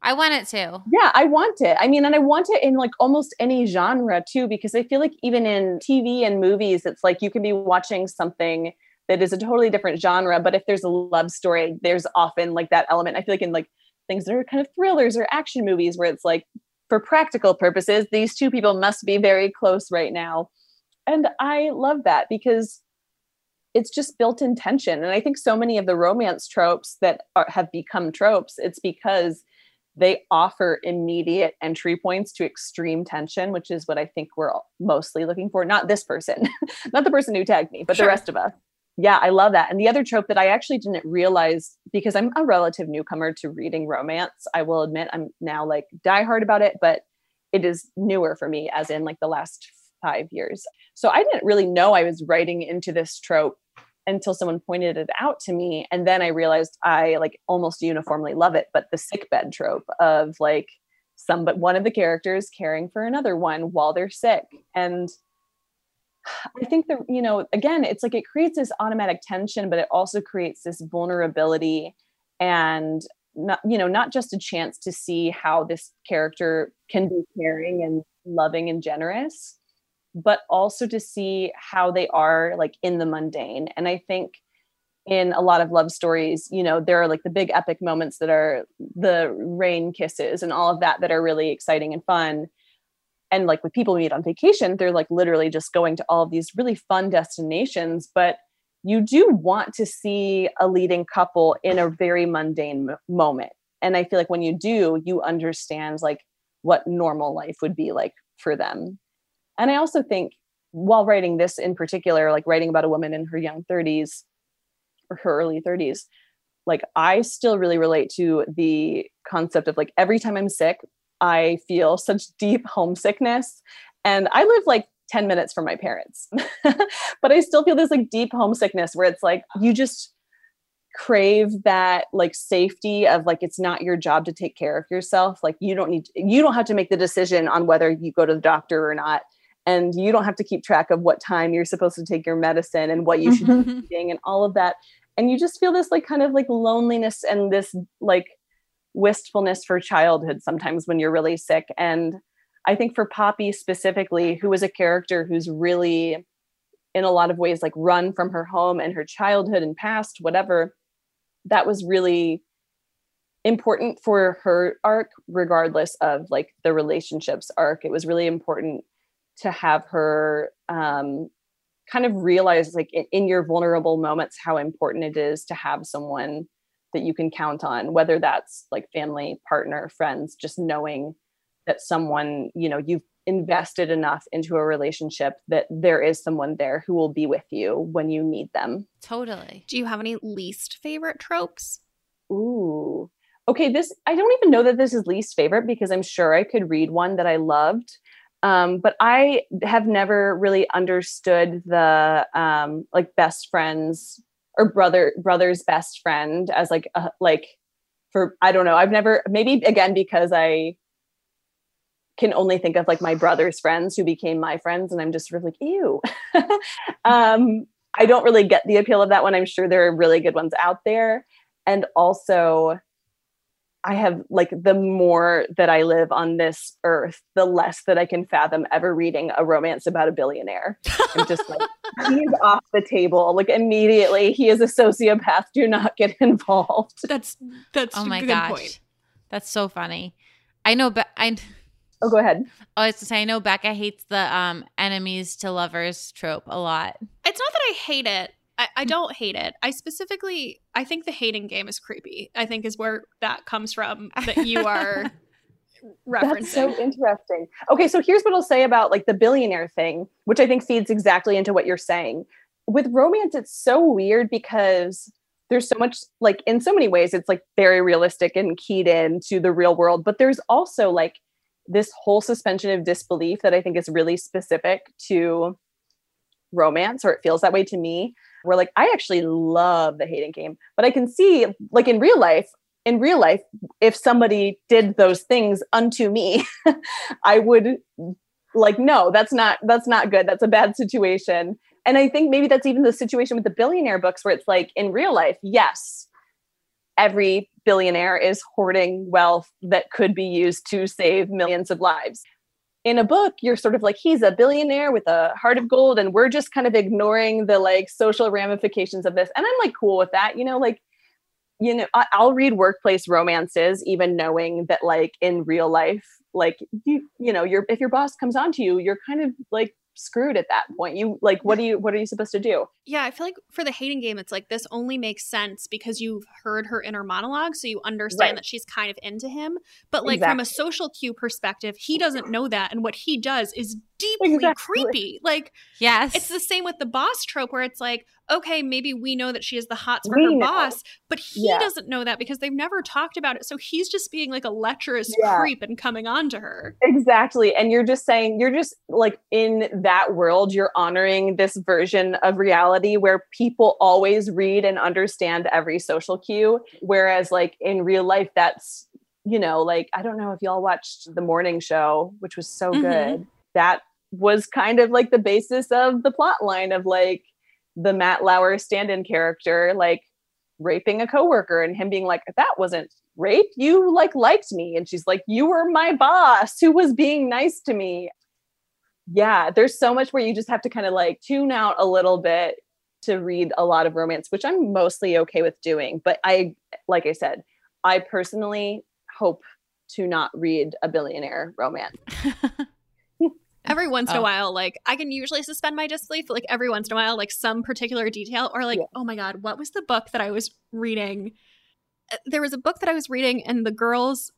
I want it too. Yeah, I want it. I mean, and I want it in like almost any genre too, because I feel like even in TV and movies, it's like you can be watching something that is a totally different genre, but if there's a love story, there's often like that element. I feel like in like things that are kind of thrillers or action movies where it's like for practical purposes, these two people must be very close right now. And I love that because it's just built in tension. And I think so many of the romance tropes that are, have become tropes, it's because they offer immediate entry points to extreme tension, which is what I think we're mostly looking for. Not this person, not the person who tagged me, but sure. the rest of us yeah, I love that. And the other trope that I actually didn't realize because I'm a relative newcomer to reading romance, I will admit I'm now like diehard about it, but it is newer for me, as in like the last five years. So I didn't really know I was writing into this trope until someone pointed it out to me. And then I realized I like almost uniformly love it. But the sick bed trope of like some but one of the characters caring for another one while they're sick. And I think that, you know, again, it's like it creates this automatic tension, but it also creates this vulnerability and not, you know, not just a chance to see how this character can be caring and loving and generous, but also to see how they are like in the mundane. And I think in a lot of love stories, you know, there are like the big epic moments that are the rain kisses and all of that that are really exciting and fun and like with people we meet on vacation they're like literally just going to all of these really fun destinations but you do want to see a leading couple in a very mundane m- moment. And i feel like when you do you understand like what normal life would be like for them. And i also think while writing this in particular like writing about a woman in her young 30s or her early 30s like i still really relate to the concept of like every time i'm sick I feel such deep homesickness. And I live like 10 minutes from my parents, but I still feel this like deep homesickness where it's like you just crave that like safety of like it's not your job to take care of yourself like you don't need you don't have to make the decision on whether you go to the doctor or not and you don't have to keep track of what time you're supposed to take your medicine and what you should be mm-hmm. eating and all of that and you just feel this like kind of like loneliness and this like wistfulness for childhood sometimes when you're really sick. And I think for Poppy specifically, who was a character who's really, in a lot of ways, like run from her home and her childhood and past, whatever, that was really important for her arc, regardless of like the relationships arc. It was really important to have her um, kind of realize, like, in, in your vulnerable moments, how important it is to have someone that you can count on whether that's like family partner friends just knowing that someone you know you've invested enough into a relationship that there is someone there who will be with you when you need them. Totally. Do you have any least favorite tropes? Ooh. Okay this i don't even know that this is least favorite because i'm sure i could read one that i loved. Um, but I have never really understood the um, like best friends or brother brother's best friend as like a, like for I don't know. I've never maybe again because I can only think of like my brother's friends who became my friends and I'm just sort of like ew. um, I don't really get the appeal of that one. I'm sure there are really good ones out there. And also I have like the more that I live on this earth, the less that I can fathom ever reading a romance about a billionaire. I'm just like, he's off the table. Like immediately, he is a sociopath. Do not get involved. That's that's Oh a my good gosh. point. That's so funny. I know, but I. Oh, go ahead. Oh, I was to say I know Becca hates the um enemies to lovers trope a lot. It's not that I hate it. I, I mm. don't hate it. I specifically, I think the hating game is creepy. I think is where that comes from. That you are referencing. That's so interesting. Okay, so here's what I'll say about like the billionaire thing, which I think feeds exactly into what you're saying. With romance, it's so weird because there's so much like in so many ways it's like very realistic and keyed in to the real world, but there's also like this whole suspension of disbelief that I think is really specific to romance, or it feels that way to me. Where like I actually love the hating game, but I can see like in real life, in real life, if somebody did those things unto me, I would like, no, that's not that's not good. That's a bad situation. And I think maybe that's even the situation with the billionaire books where it's like in real life, yes, every billionaire is hoarding wealth that could be used to save millions of lives. In a book, you're sort of like, he's a billionaire with a heart of gold, and we're just kind of ignoring the like social ramifications of this. And I'm like cool with that, you know, like you know I, i'll read workplace romances even knowing that like in real life like you you know your if your boss comes on to you you're kind of like screwed at that point you like what do you what are you supposed to do Yeah, I feel like for the hating game, it's like this only makes sense because you've heard her inner monologue, so you understand Right. that she's kind of into him. But like from a social cue perspective, he doesn't know that, and what he does is deeply Exactly. creepy. Like Yes, it's the same with the boss trope, where it's like, okay, maybe we know that she has the hots for We her know. boss, but he Yeah. doesn't know that because they've never talked about it. So he's just being like a lecherous Yeah. creep and coming on to her. exactly and you're just saying you're just like in that world you're honoring this version of reality where people always read and understand every social cue whereas like in real life that's you know like i don't know if y'all watched the morning show which was so Mhm. good that was kind of like the basis of the plot line of like the matt lauer stand-in character like raping a coworker and him being like that wasn't rape. You like liked me. And she's like you were my boss who was being nice to me. Yeah there's so much where you just have to kind of like tune out a little bit to read a lot of romance which i'm mostly okay with doing. But i like i said i personally hope to not read a billionaire romance every once in a Oh. while like i can usually suspend my disbelief but like every once in a while like some particular detail or like Yeah. oh my god what was the book that i was reading Uh, there was a book that i was reading and the girl's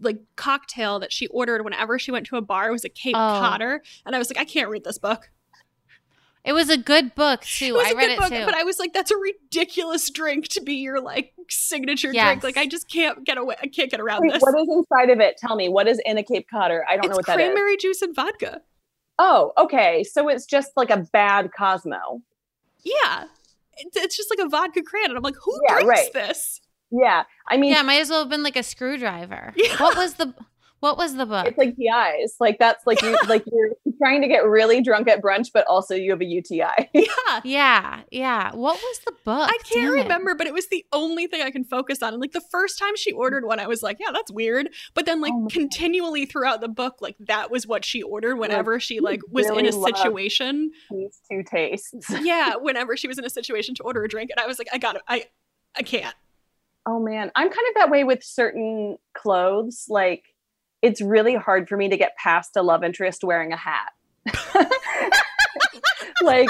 like cocktail that she ordered whenever she went to a bar was a cape Oh. codder and i was like i can't read this book it was a good book too. it was I a read good it book too. but i was like that's a ridiculous drink to be your like signature Yes. drink like i just can't get away i can't get around Wait, this what is inside of it tell me what is in a cape codder i don't know what that is cranberry juice and vodka oh okay so it's just like a bad cosmo yeah it's, it's just like a vodka cran and i'm like who Yeah, drinks right. this yeah i mean yeah, might as well have been like a screwdriver. Yeah. What was the What was the book? it's like TIs. Like that's like you like you're trying to get really drunk at brunch, but also you have a UTI. yeah yeah, yeah. What was the book? I can't Damn it. remember, but it was the only thing I can focus on. And like the first time she ordered one, I was like, yeah, that's weird. But then like Oh my God. continually throughout the book, like that was what she ordered whenever she like was in a situation. These two tastes. yeah, whenever she was in a situation to order a drink. And I was like, I gotta I I can't. Oh man, I'm kind of that way with certain clothes. Like it's really hard for me to get past a love interest wearing a hat. like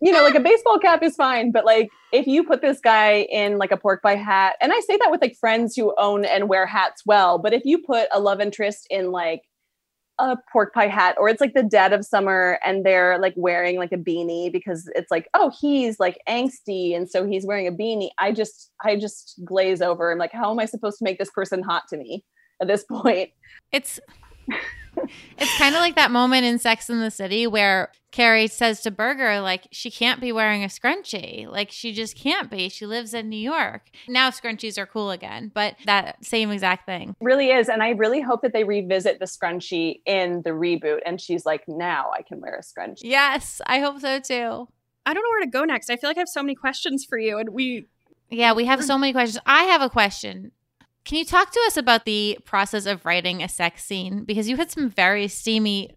you know, like a baseball cap is fine, but like if you put this guy in like a pork pie hat, and I say that with like friends who own and wear hats well, but if you put a love interest in like a pork pie hat or it's like the dead of summer and they're like wearing like a beanie because it's like oh he's like angsty and so he's wearing a beanie i just i just glaze over i'm like how am i supposed to make this person hot to me at this point It's It's kind of like that moment in Sex in the City where Carrie says to Berger, like, she can't be wearing a scrunchie. Like, she just can't be. She lives in New York. Now scrunchies are cool again, but that same exact thing. Really is. And I really hope that they revisit the scrunchie in the reboot. And she's like, now I can wear a scrunchie. Yes, I hope so too. I don't know where to go next. I feel like I have so many questions for you, and we. Yeah, we have so many questions. I have a question. Can you talk to us about the process of writing a sex scene? Because you had some very steamy,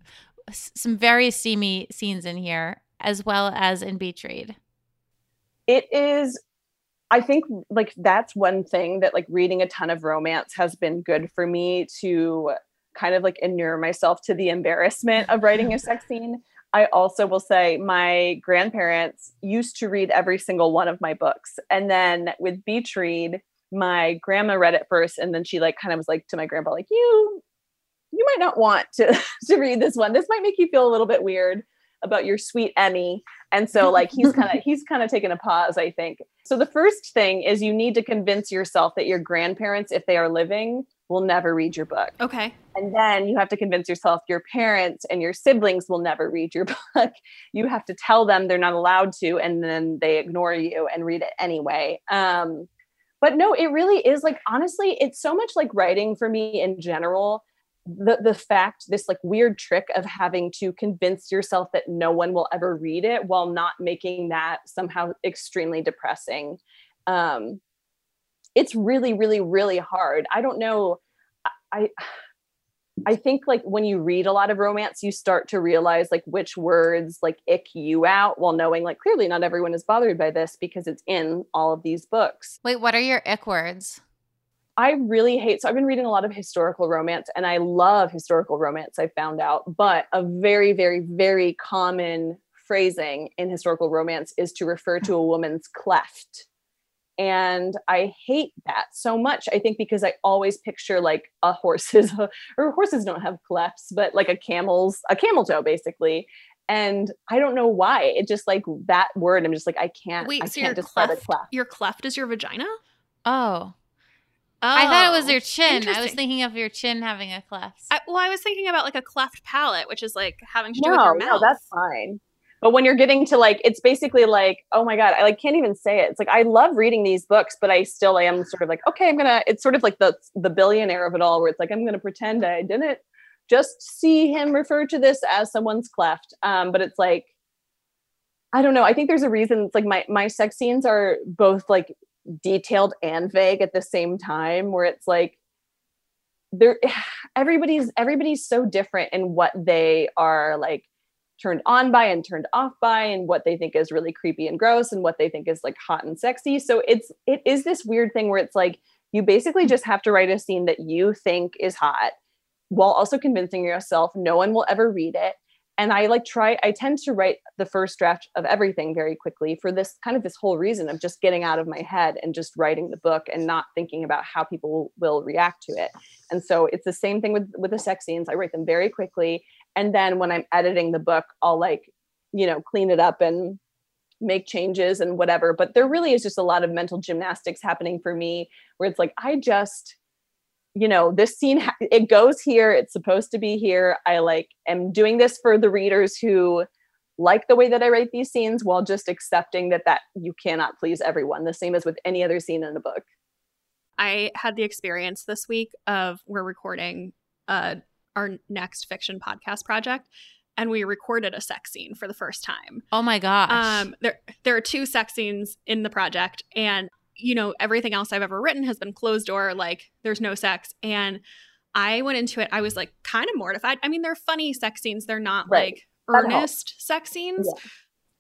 some very steamy scenes in here, as well as in Beach Read. It is, I think, like that's one thing that like reading a ton of romance has been good for me to kind of like inure myself to the embarrassment of writing a sex scene. I also will say my grandparents used to read every single one of my books. And then with Beach Read, my grandma read it first and then she like kind of was like to my grandpa like you you might not want to to read this one. This might make you feel a little bit weird about your sweet emmy. And so like he's kind of he's kind of taken a pause i think. So the first thing is you need to convince yourself that your grandparents if they are living will never read your book. Okay. and then you have to convince yourself your parents and your siblings will never read your book. You have to tell them they're not allowed to and then they ignore you and read it anyway. Um but no it really is like honestly it's so much like writing for me in general the the fact this like weird trick of having to convince yourself that no one will ever read it while not making that somehow extremely depressing. Um it's really really really hard. I don't know i i think like when you read a lot of romance you start to realize like which words like ick you out while knowing like clearly not everyone is bothered by this because it's in all of these books Wait, what are your ick words? I really hate. So I've been reading a lot of historical romance, and I love historical romance. I found out, but a very, very, very common phrasing in historical romance is to refer to a woman's cleft, and I hate that so much. I think because I always picture like a horse's, or horses don't have clefts, but like a camel's, a camel toe, basically. And I don't know why. It just like that word. I'm just like I can't. Wait, I so can't your describe a cleft, cleft. your cleft is your vagina? Oh. I thought it was Oh, your chin. I was thinking of your chin having a cleft. I, well, I was thinking about like a cleft palate, which is like having to do with no, your no, that's fine. But when you're getting to like, it's basically like, oh my god, I like can't even say it. It's like I love reading these books, but I still am sort of like, okay, I'm gonna. It's sort of like the the billionaire of it all, where it's like I'm gonna pretend I didn't just see him refer to this as someone's cleft. Um, but it's like, I don't know. I think there's a reason. It's like my my sex scenes are both like detailed and vague at the same time, where it's like there everybody's everybody's so different in what they are like turned on by and turned off by and what they think is really creepy and gross and what they think is like hot and sexy. So it's it is this weird thing where it's like you basically just have to write a scene that you think is hot while also convincing yourself no one will ever read it. And i like try i tend to write the first draft of everything very quickly for this kind of this whole reason of just getting out of my head and just writing the book and not thinking about how people will react to it. And so it's the same thing with with the sex scenes. I write them very quickly and then when i'm editing the book i'll like you know clean it up and make changes and whatever. But there really is just a lot of mental gymnastics happening for me where it's like i just you know this scene it goes here it's supposed to be here. I like am doing this for the readers who like the way that i write these scenes while just accepting that that you cannot please everyone the same as with any other scene in a book. I had the experience this week of we're recording uh, our next fiction podcast project, and we recorded a sex scene for the first time. oh my gosh. Um, there there are two sex scenes in the project, and you know everything else I've ever written has been closed door, like there's no sex. And I went into it, I was like kind of mortified. I mean, they're funny sex scenes; they're not Right. like earnest sex scenes.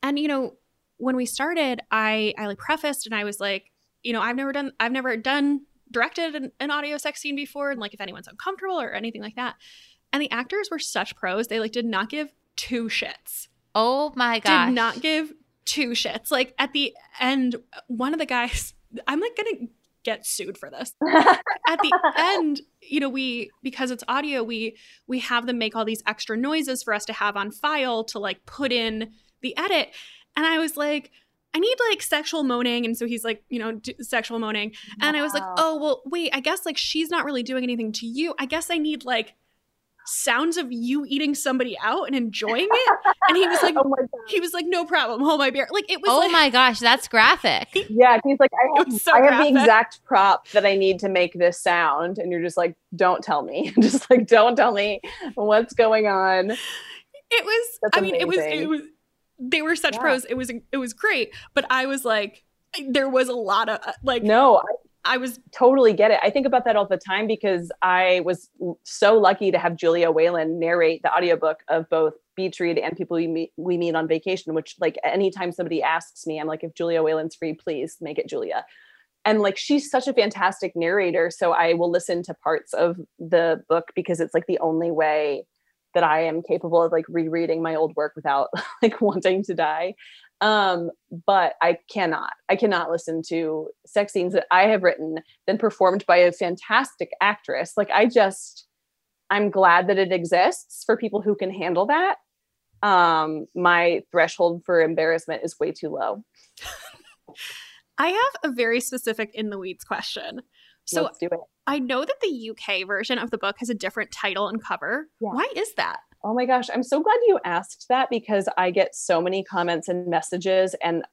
And you know, when we started, I I like prefaced and I was like, you know, I've never done I've never done directed an, an audio sex scene before, and like if anyone's uncomfortable or anything like that. And the actors were such pros; they like did not give two shits oh my gosh. did not give two shits. Like at the end, one of the guys, I'm like gonna get sued for this. At the end, you know, we because it's audio, we we have them make all these extra noises for us to have on file to like put in the edit. And I was like, I need like sexual moaning. And so he's like, you know, d- sexual moaning. And I was like, oh, well, wait, I guess like she's not really doing anything to you. I guess I need like sounds of you eating somebody out and enjoying it. And he was like, oh my he was like, no problem, hold my beer. Like it was. Oh like, my gosh, that's graphic. Yeah, he's like, I have, so I have graphic. the exact prop that I need to make this sound, and you're just like, don't tell me, just like, don't tell me what's going on. It was. That's I mean, it was. It was. They were such Yeah. pros. It was. It was great. But I was like, there was a lot of uh, like. No, I I was. totally get it. I think about that all the time because I was so lucky to have Julia Whelan narrate the audiobook of both Beach Read and People We Meet, we meet on Vacation, which like anytime somebody asks me, I'm like, if Julia Whelan's free, please make it Julia. And like she's such a fantastic narrator. So I will listen to parts of the book because it's like the only way that I am capable of like rereading my old work without like wanting to die. Um, but I cannot, I cannot listen to sex scenes that I have written then performed by a fantastic actress. Like I just, I'm glad that it exists for people who can handle that. Um, my threshold for embarrassment is way too low. I have a very specific in the weeds question. So Let's do it. I know that the UK version of the book has a different title and cover. Yeah. Why is that? Oh my gosh, I'm so glad you asked that because I get so many comments and messages and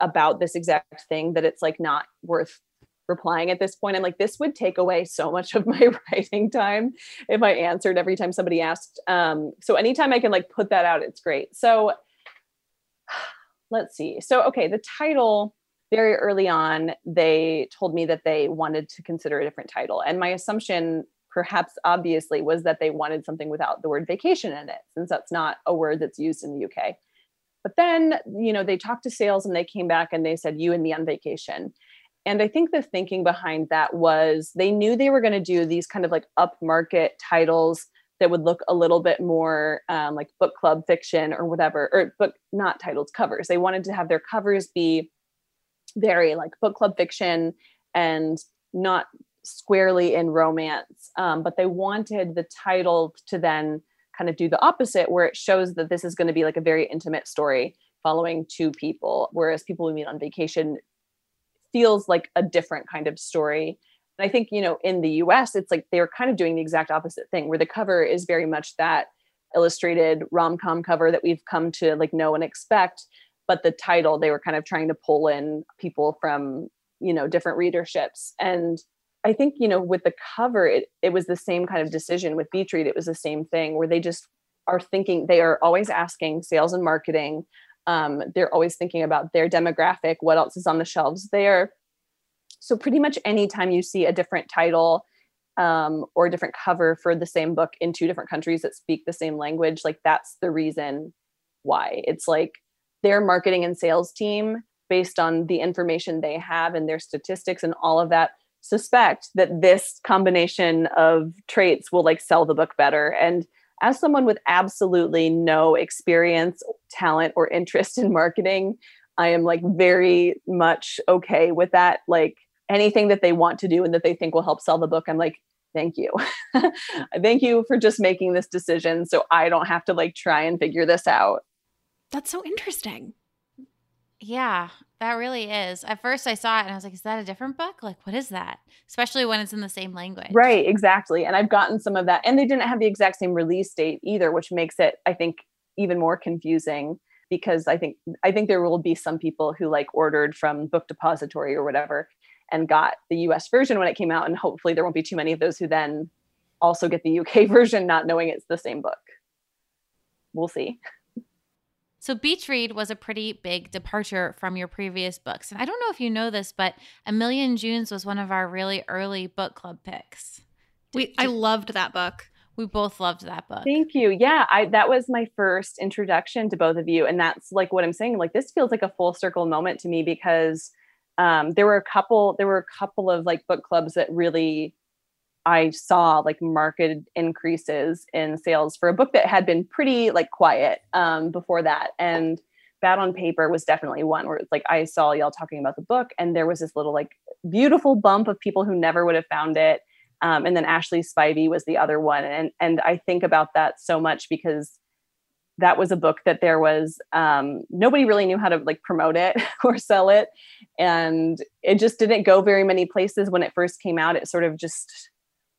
about this exact thing that it's like not worth replying at this point. I'm like, this would take away so much of my writing time if I answered every time somebody asked. Um, so anytime I can like put that out, it's great. So let's see. So okay, the title very early on, they told me that they wanted to consider a different title. And my assumption perhaps obviously was that they wanted something without the word vacation in it since that's not a word that's used in the UK. But then, you know, they talked to sales and they came back and they said you and me on vacation. And I think the thinking behind that was they knew they were going to do these kind of like upmarket titles that would look a little bit more um, like book club fiction or whatever, or book not titles, covers. They wanted to have their covers be very like book club fiction and not squarely in romance. Um, but they wanted the title to then kind of do the opposite, where it shows that this is going to be like a very intimate story following two people, whereas people we meet on vacation feels like a different kind of story. And I think, you know, in the US, it's like they're kind of doing the exact opposite thing, where the cover is very much that illustrated rom-com cover that we've come to like know and expect but the title they were kind of trying to pull in people from you know different readerships and i think you know with the cover it, it was the same kind of decision with beach read it was the same thing where they just are thinking they are always asking sales and marketing. Um, they're always thinking about their demographic what else is on the shelves there. So pretty much anytime you see a different title um, or a different cover for the same book in two different countries that speak the same language like that's the reason why. It's like their marketing and sales team based on the information they have and their statistics and all of that suspect that this combination of traits will like sell the book better. And as someone with absolutely no experience talent or interest in marketing i am like very much okay with that. Like anything that they want to do and that they think will help sell the book i'm like thank you. Thank you for just making this decision so i don't have to like try and figure this out. That's so interesting. Yeah, that really is. At first, I saw it and I was like, is that a different book? Like, what is that? Especially when it's in the same language. Right, exactly. And I've gotten some of that. And they didn't have the exact same release date either, which makes it, I think, even more confusing because I think I think there will be some people who like ordered from Book Depository or whatever and got the US version when it came out. And hopefully there won't be too many of those who then also get the UK version not knowing it's the same book. We'll see. So, Beach Read was a pretty big departure from your previous books. And I don't know if you know this, but A Million Junes was one of our really early book club picks. We I loved that book. We both loved that book. Thank you. Yeah, I that was my first introduction to both of you, and that's like what I'm saying. Like this feels like a full circle moment to me because um, there were a couple. There were a couple of like book clubs that really I saw like market increases in sales for a book that had been pretty like quiet um, before that, and Bad on Paper was definitely one where like I saw y'all talking about the book, and there was this little like beautiful bump of people who never would have found it. Um, and then Ashley Spivey was the other one, and and I think about that so much because that was a book that there was um, nobody really knew how to like promote it or sell it, and it just didn't go very many places when it first came out. It sort of just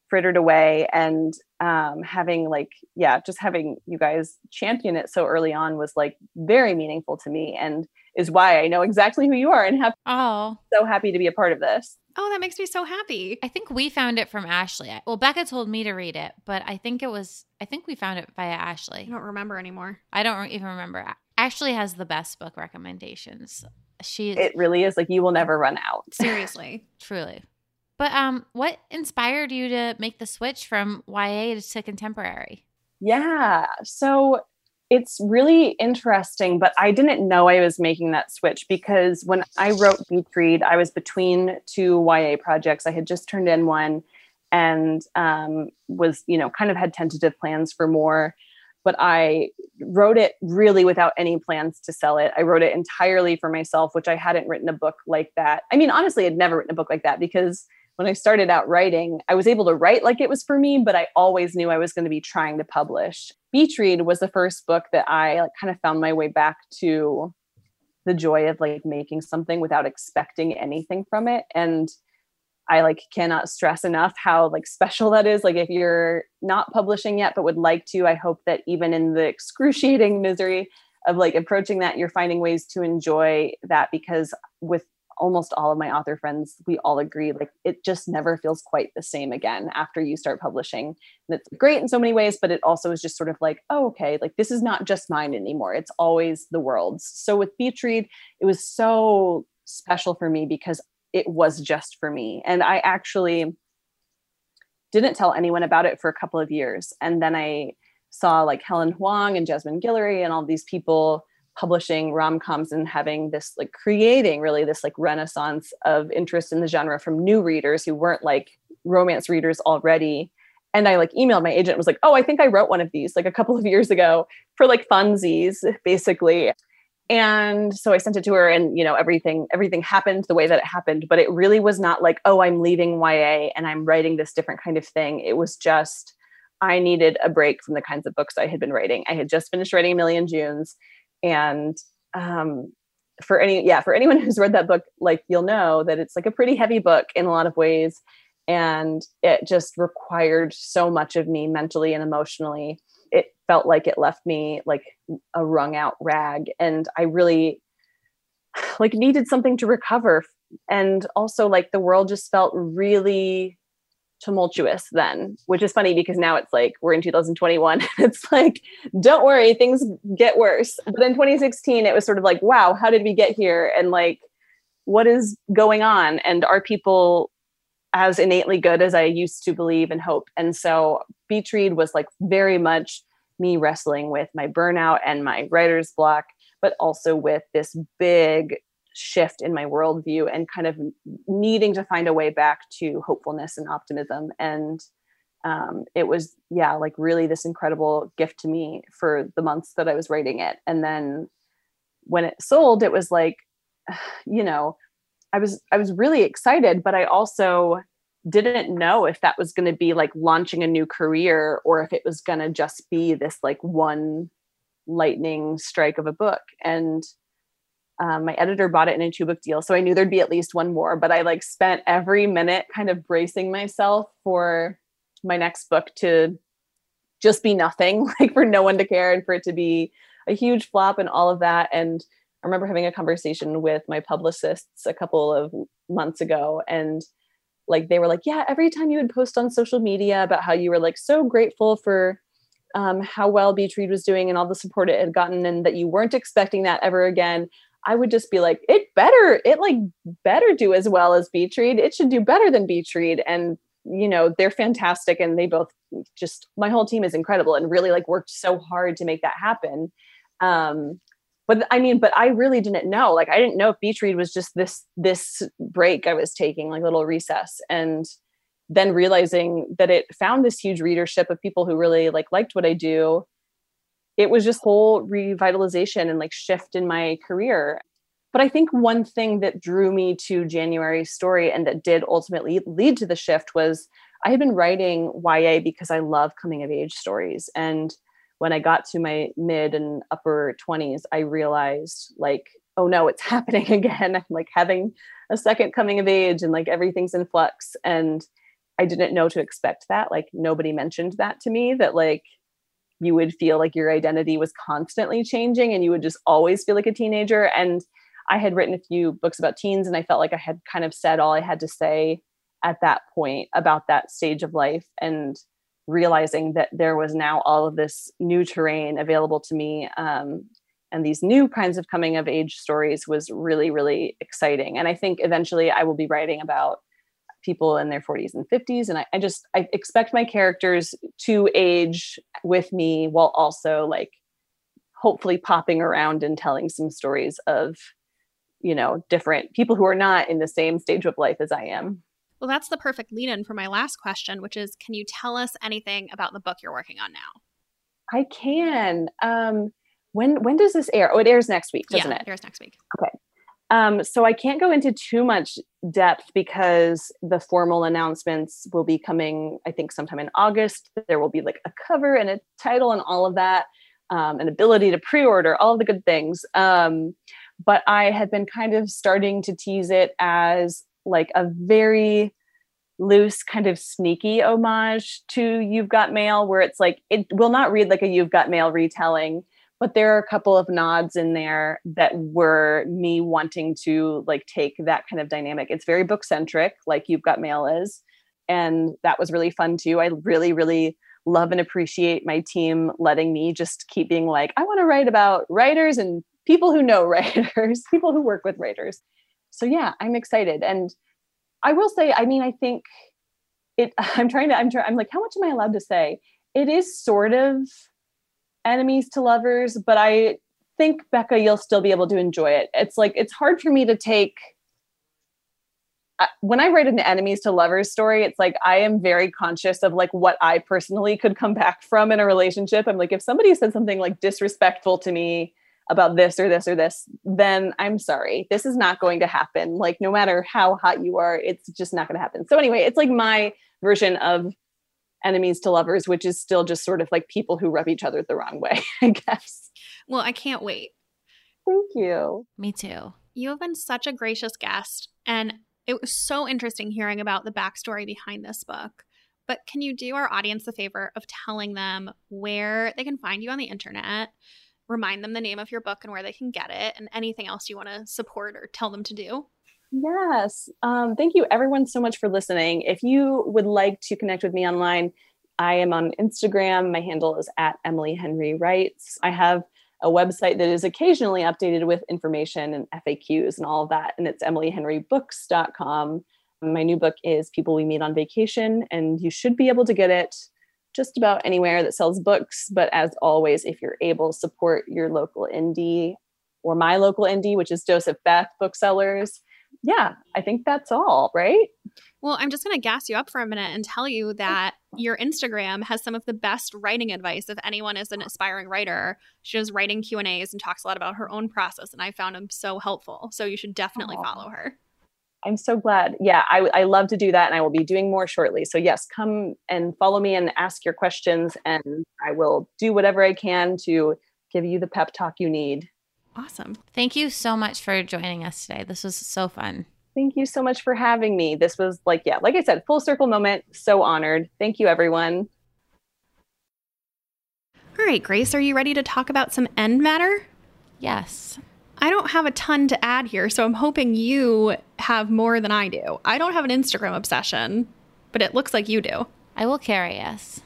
frittered away and um, having like yeah just having you guys champion it so early on was like very meaningful to me and is why i know exactly who you are and have oh so happy to be a part of this. Oh that makes me so happy. I think we found it from ashley. Well becca told me to read it but i think it was i think we found it via ashley. I don't remember anymore. I don't even remember. Ashley has the best book recommendations. She it really is like you will never run out. Seriously. Truly but um, what inspired you to make the switch from YA to contemporary? Yeah. So it's really interesting, but I didn't know I was making that switch because when I wrote Beach Read, I was between two YA projects. I had just turned in one and um, was, you know, kind of had tentative plans for more. But I wrote it really without any plans to sell it. I wrote it entirely for myself, which I hadn't written a book like that. I mean, honestly, I'd never written a book like that because when I started out writing, I was able to write like it was for me, but I always knew I was going to be trying to publish. Beach Read was the first book that I like, kind of found my way back to the joy of like making something without expecting anything from it. And I like cannot stress enough how like special that is. Like if you're not publishing yet but would like to, I hope that even in the excruciating misery of like approaching that, you're finding ways to enjoy that because with almost all of my author friends, we all agree like it just never feels quite the same again after you start publishing. And it's great in so many ways, but it also is just sort of like, oh, okay, like this is not just mine anymore. It's always the world's. So with Beach Read, it was so special for me because it was just for me. And I actually didn't tell anyone about it for a couple of years. And then I saw like Helen Hoang and Jasmine Guillory and all these people publishing rom-coms and having this like creating really this like renaissance of interest in the genre from new readers who weren't like romance readers already. And i like emailed my agent was like oh i think i wrote one of these like a couple of years ago for like funsies basically. And so i sent it to her and you know everything everything happened the way that it happened but it really was not like oh i'm leaving ya and i'm writing this different kind of thing. It was just i needed a break from the kinds of books i had been writing. I had just finished writing a million junes and um, for any yeah for anyone who's read that book like you'll know that it's like a pretty heavy book in a lot of ways. And it just required so much of me mentally and emotionally. It felt like it left me like a wrung out rag. And i really like needed something to recover. And also like the world just felt really tumultuous then, which is funny because now it's like we're in 2021. it's like, don't worry, things get worse. But in 2016, it was sort of like, wow, how did we get here? And like, what is going on? And are people as innately good as I used to believe and hope? And so Beach Read was like very much me wrestling with my burnout and my writer's block, but also with this big shift in my worldview and kind of needing to find a way back to hopefulness and optimism. And um, it was, yeah, like really this incredible gift to me for the months that I was writing it. And then when it sold, it was like, you know, I was I was really excited, but I also didn't know if that was going to be like launching a new career or if it was going to just be this like one lightning strike of a book. And um, my editor bought it in a two book deal so i knew there'd be at least one more but i like spent every minute kind of bracing myself for my next book to just be nothing like for no one to care and for it to be a huge flop and all of that and i remember having a conversation with my publicists a couple of months ago and like they were like yeah every time you would post on social media about how you were like so grateful for um, how well Read was doing and all the support it had gotten, and that you weren't expecting that ever again. I would just be like, it better, it like better do as well as Beach Read. It should do better than Beach Read. And, you know, they're fantastic. And they both just, my whole team is incredible and really like worked so hard to make that happen. Um, but I mean, but I really didn't know. Like, I didn't know if Beach Read was just this this break I was taking, like little recess, and then realizing that it found this huge readership of people who really like liked what I do, it was just whole revitalization and like shift in my career. But I think one thing that drew me to January's story and that did ultimately lead to the shift was I had been writing YA because I love coming of age stories. And when I got to my mid and upper 20s, I realized like, oh no, it's happening again. I'm like having a second coming of age and like everything's in flux. And I didn't know to expect that. Like nobody mentioned that to me that like you would feel like your identity was constantly changing and you would just always feel like a teenager. And I had written a few books about teens and I felt like I had kind of said all I had to say at that point about that stage of life and realizing that there was now all of this new terrain available to me um, and these new kinds of coming of age stories was really really exciting and i think eventually i will be writing about people in their 40s and 50s and I, I, just i expect my characters to age with me while also like hopefully popping around and telling some stories of you know different people who are not in the same stage of life as i am. Well that's the perfect lead in for my last question which is can you tell us anything about the book you're working on now? I can. Um when when does this air oh it airs next week doesn't yeah, it? it airs next week. Okay um, so I can't go into too much depth because the formal announcements will be coming, I think, sometime in August. There will be like a cover and a title and all of that, um, an ability to pre order, all of the good things. Um, but I had been kind of starting to tease it as like a very loose, kind of sneaky homage to You've Got Mail, where it's like, it will not read like a You've Got Mail retelling but there are a couple of nods in there that were me wanting to like take that kind of dynamic. It's very book centric like you've got mail is and that was really fun too. I really really love and appreciate my team letting me just keep being like i want to write about writers and people who know writers people who work with writers. So yeah i'm excited. And i will say i mean i think it i'm trying to i'm trying i'm like how much am i allowed to say? It is sort of enemies to lovers, but I think Becca, you'll still be able to enjoy it. It's like it's hard for me to take when I write an enemies to lovers story, it's like I am very conscious of like what I personally could come back from in a relationship. I'm like, if somebody said something like disrespectful to me about this or this or this, then I'm sorry. This is not going to happen. Like, no matter how hot you are, it's just not going to happen. So, anyway, it's like my version of enemies to lovers, which is still just sort of like people who rub each other the wrong way, I guess. Well, I can't wait. Thank you. Me too. You have been such a gracious guest, and it was so interesting hearing about the backstory behind this book. But can you do our audience the favor of telling them where they can find you on the internet? Remind them the name of your book and where they can get it, and anything else you want to support or tell them to do. Yes. Um, thank you, everyone, so much for listening. If you would like to connect with me online, I am on Instagram. My handle is at Emily Henry Writes. I have a website that is occasionally updated with information and FAQs and all of that, and it's emilyhenrybooks.com. My new book is People We Meet on Vacation, and you should be able to get it just about anywhere that sells books. But as always, if you're able, support your local indie or my local indie, which is Joseph Beth Booksellers yeah, I think that's all, right? Well, I'm just going to gas you up for a minute and tell you oh. that your Instagram has some of the best writing advice if anyone is an aspiring writer. She does writing Q&As and talks a lot about her own process and I found them so helpful. So you should definitely Aww. follow her. I'm so glad. Yeah, I, I love to do that and I will be doing more shortly. So yes, come and follow me and ask your questions and I will do whatever I can to give you the pep talk you need. Awesome. Thank you so much for joining us today. This was so fun. Thank you so much for having me. This was like, yeah, like I said, full circle moment. So honored. Thank you, everyone. All right, Grace, are you ready to talk about some end matter? Yes. I don't have a ton to add here, so I'm hoping you have more than I do. I don't have an Instagram obsession, but it looks like you do. I will carry us.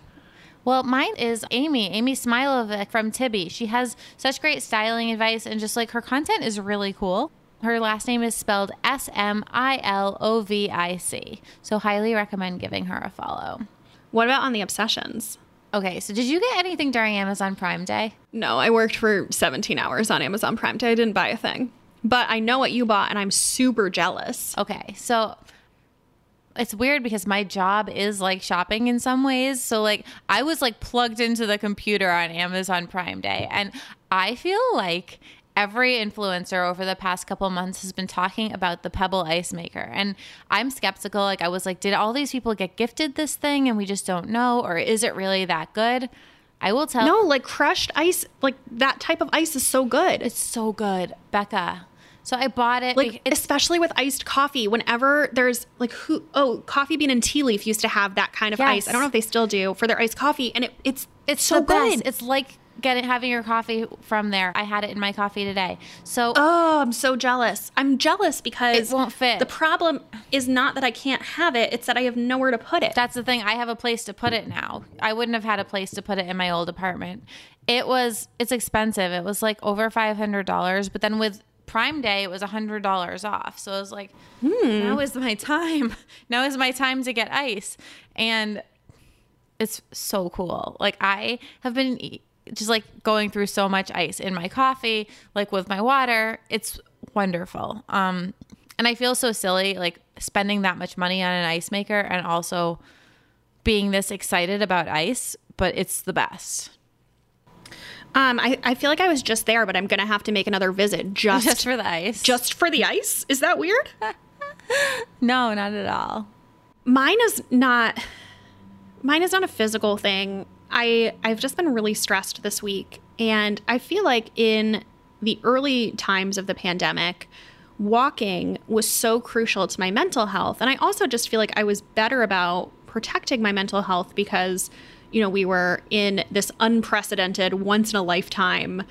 Well, mine is Amy, Amy Smilovic from Tibi. She has such great styling advice and just like her content is really cool. Her last name is spelled S M I L O V I C. So, highly recommend giving her a follow. What about on the obsessions? Okay, so did you get anything during Amazon Prime Day? No, I worked for 17 hours on Amazon Prime Day. I didn't buy a thing. But I know what you bought and I'm super jealous. Okay, so it's weird because my job is like shopping in some ways. So like I was like plugged into the computer on Amazon Prime Day and I feel like every influencer over the past couple months has been talking about the Pebble ice maker and I'm skeptical like I was like did all these people get gifted this thing and we just don't know or is it really that good? I will tell No, like crushed ice like that type of ice is so good. It's so good. Becca, So I bought it. Like especially with iced coffee, whenever there's like who oh, coffee bean and tea leaf used to have that kind of ice. I don't know if they still do for their iced coffee and it, it's it's so best. good. It's like getting having your coffee from there. I had it in my coffee today. So Oh, I'm so jealous. I'm jealous because It won't fit. The problem is not that I can't have it, it's that I have nowhere to put it. That's the thing. I have a place to put it now. I wouldn't have had a place to put it in my old apartment. It was it's expensive. It was like over five hundred dollars, but then with Prime Day, it was hundred dollars off. So I was like, now is my time. Now is my time to get ice, and it's so cool. Like I have been just like going through so much ice in my coffee, like with my water. It's wonderful. Um, and I feel so silly, like spending that much money on an ice maker and also being this excited about ice, but it's the best. Um I, I feel like I was just there, but I'm gonna have to make another visit just Just for the ice. just for the ice. Is that weird? no, not at all. mine is not mine is not a physical thing i i've just been really stressed this week and i feel like in the early times of the pandemic walking was so crucial to my mental health and i also just feel like i was better about protecting my mental health because you know we were in this unprecedented once in a lifetime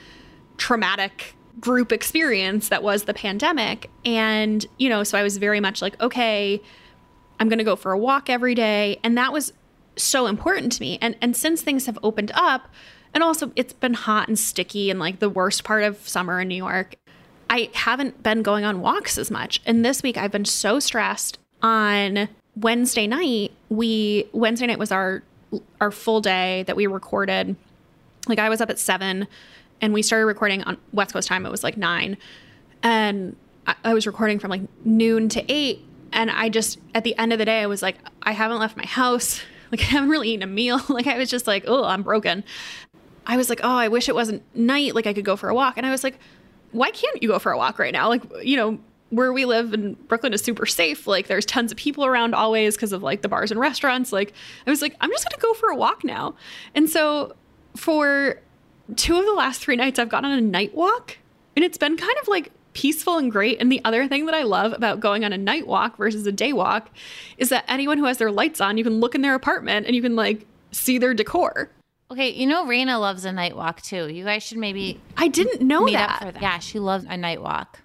traumatic group experience that was the pandemic and you know so i was very much like okay I'm going to go for a walk every day. And that was so important to me. And and since things have opened up, and also it's been hot and sticky and like the worst part of summer in New York, I haven't been going on walks as much. And this week I've been so stressed on Wednesday night. We Wednesday night was our our full day that we recorded. Like I was up at 7 and we started recording on West Coast time. It was like 9. And I, I was recording from like noon to 8 and I just at the end of the day I was like I haven't left my house. Like I haven't really eaten a meal. Like I was just like, "Oh, I'm broken." I was like, "Oh, I wish it wasn't night like I could go for a walk." And I was like, "Why can't you go for a walk right now?" Like, you know, where we live in Brooklyn is super safe. Like there's tons of people around always because of like the bars and restaurants. Like I was like, I'm just going to go for a walk now. And so for two of the last 3 nights I've gone on a night walk and it's been kind of like peaceful and great. And the other thing that I love about going on a night walk versus a day walk is that anyone who has their lights on, you can look in their apartment and you can like see their decor. Okay, you know Raina loves a night walk too. You guys should maybe I didn't know that. that. Yeah, she loves a night walk.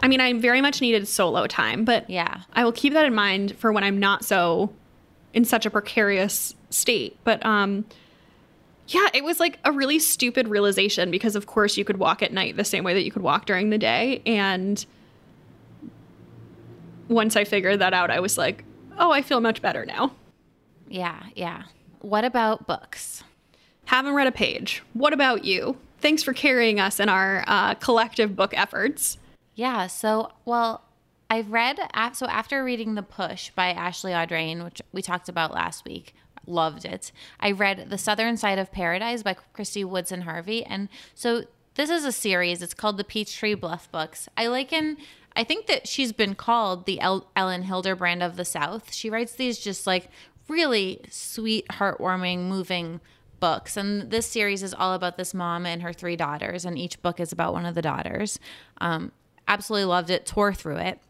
I mean, I very much needed solo time, but Yeah. I will keep that in mind for when I'm not so in such a precarious state. But um yeah, it was like a really stupid realization because of course you could walk at night the same way that you could walk during the day and once I figured that out, I was like, "Oh, I feel much better now." Yeah, yeah. What about books? Haven't read a page. What about you? Thanks for carrying us in our uh, collective book efforts. Yeah. So, well, I've read, so after reading The Push by Ashley Audrain, which we talked about last week, loved it. I read The Southern Side of Paradise by Kristy Woodson Harvey. And so this is a series. It's called the Peachtree Bluff Books. I liken, I think that she's been called the El- Elin Hilderbrand of the South. She writes these just like really sweet, heartwarming, moving books. And this series is all about this mom and her three daughters, and each book is about one of the daughters. Um, absolutely loved it, tore through it.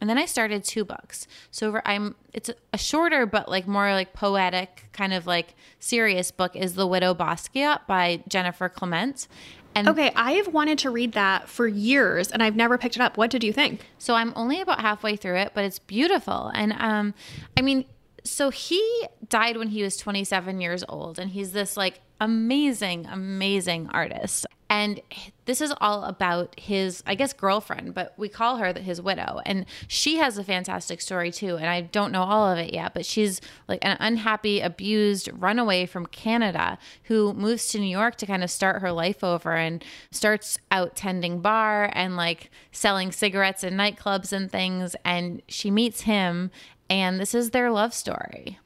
And then I started two books. So over- I'm it's a shorter but like more like poetic kind of like serious book is The Widow Basquiat by Jennifer Clement. And Okay, I have wanted to read that for years and I've never picked it up. What did you think? So I'm only about halfway through it, but it's beautiful. And um, I mean, so he died when he was 27 years old, and he's this like amazing, amazing artist. And this is all about his, I guess, girlfriend, but we call her his widow. And she has a fantastic story too. And I don't know all of it yet, but she's like an unhappy, abused runaway from Canada who moves to New York to kind of start her life over and starts out tending bar and like selling cigarettes in nightclubs and things. And she meets him, and this is their love story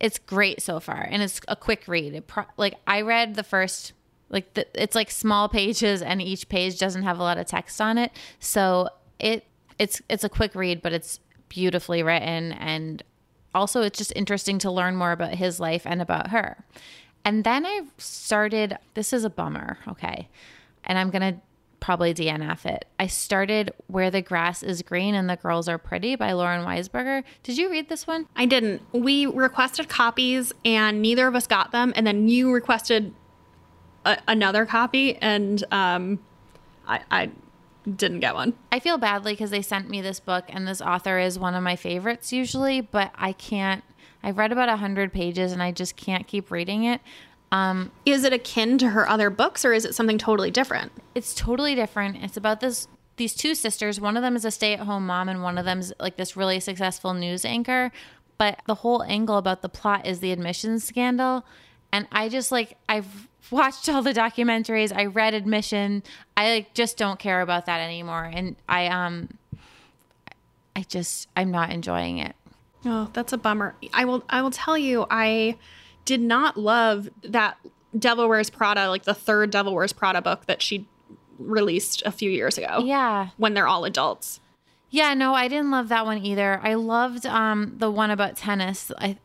it's great so far and it's a quick read pro- like i read the first like the, it's like small pages and each page doesn't have a lot of text on it so it it's it's a quick read but it's beautifully written and also it's just interesting to learn more about his life and about her and then i started this is a bummer okay and i'm gonna probably DNF it. I started Where the Grass is Green and the Girls Are Pretty by Lauren Weisberger. Did you read this one? I didn't. We requested copies and neither of us got them. And then you requested a- another copy and um, I, I didn't get one. I feel badly because they sent me this book and this author is one of my favorites usually, but I can't. I've read about a 100 pages and I just can't keep reading it. Um, Is it akin to her other books or is it something totally different? it's totally different. It's about this these two sisters. One of them is a stay-at-home mom and one of them's like this really successful news anchor. But the whole angle about the plot is the admissions scandal. And I just like I've watched all the documentaries, I read admission. I like just don't care about that anymore. And I um I just I'm not enjoying it. Oh, that's a bummer. I will I will tell you I did not love that Devil Wears Prada, like the third Devil Wears Prada book that she released a few years ago. Yeah. When they're all adults. Yeah, no, I didn't love that one either. I loved um the one about tennis. I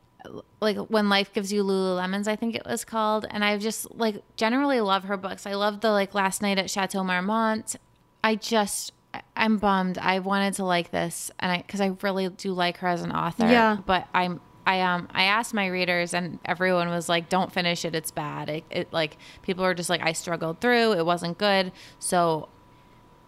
like when life gives you Lululemons, I think it was called. And I just like generally love her books. I love the like last night at Chateau Marmont. I just I'm bummed. I wanted to like this, and I because I really do like her as an author. Yeah. but I'm. I um I asked my readers and everyone was like, "Don't finish it. It's bad." It, it like people were just like, "I struggled through. It wasn't good." So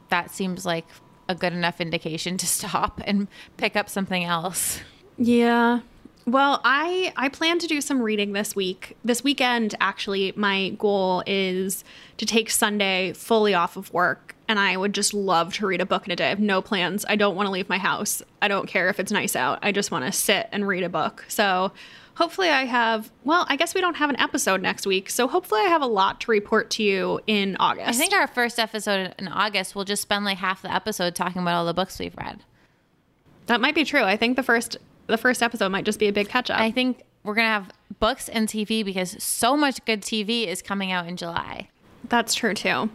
that seems like a good enough indication to stop and pick up something else. Yeah. Well, I I plan to do some reading this week. This weekend actually my goal is to take Sunday fully off of work and I would just love to read a book in a day. I have no plans. I don't want to leave my house. I don't care if it's nice out. I just want to sit and read a book. So, hopefully I have well, I guess we don't have an episode next week. So, hopefully I have a lot to report to you in August. I think our first episode in August, we'll just spend like half the episode talking about all the books we've read. that might be true. I think the first the first episode might just be a big catch up. I think we're going to have books and TV because so much good TV is coming out in July. That's true too.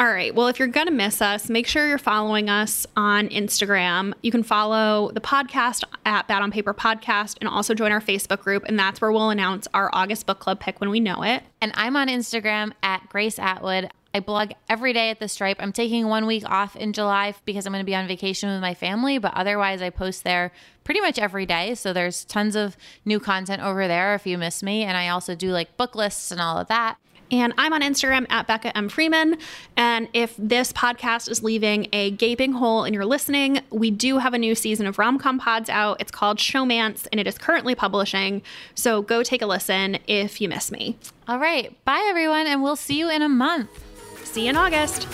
All right. Well, if you're going to miss us, make sure you're following us on Instagram. You can follow the podcast at Bad on Paper Podcast and also join our Facebook group. And that's where we'll announce our August book club pick when we know it. And I'm on Instagram at Grace Atwood. I blog every day at the Stripe. I'm taking one week off in July because I'm going to be on vacation with my family, but otherwise, I post there pretty much every day. So there's tons of new content over there if you miss me. And I also do like book lists and all of that. And I'm on Instagram at Becca M. Freeman. And if this podcast is leaving a gaping hole in your listening, we do have a new season of rom com Pods out. It's called Showmance and it is currently publishing. So go take a listen if you miss me. All right. Bye, everyone. And we'll see you in a month. See you in August.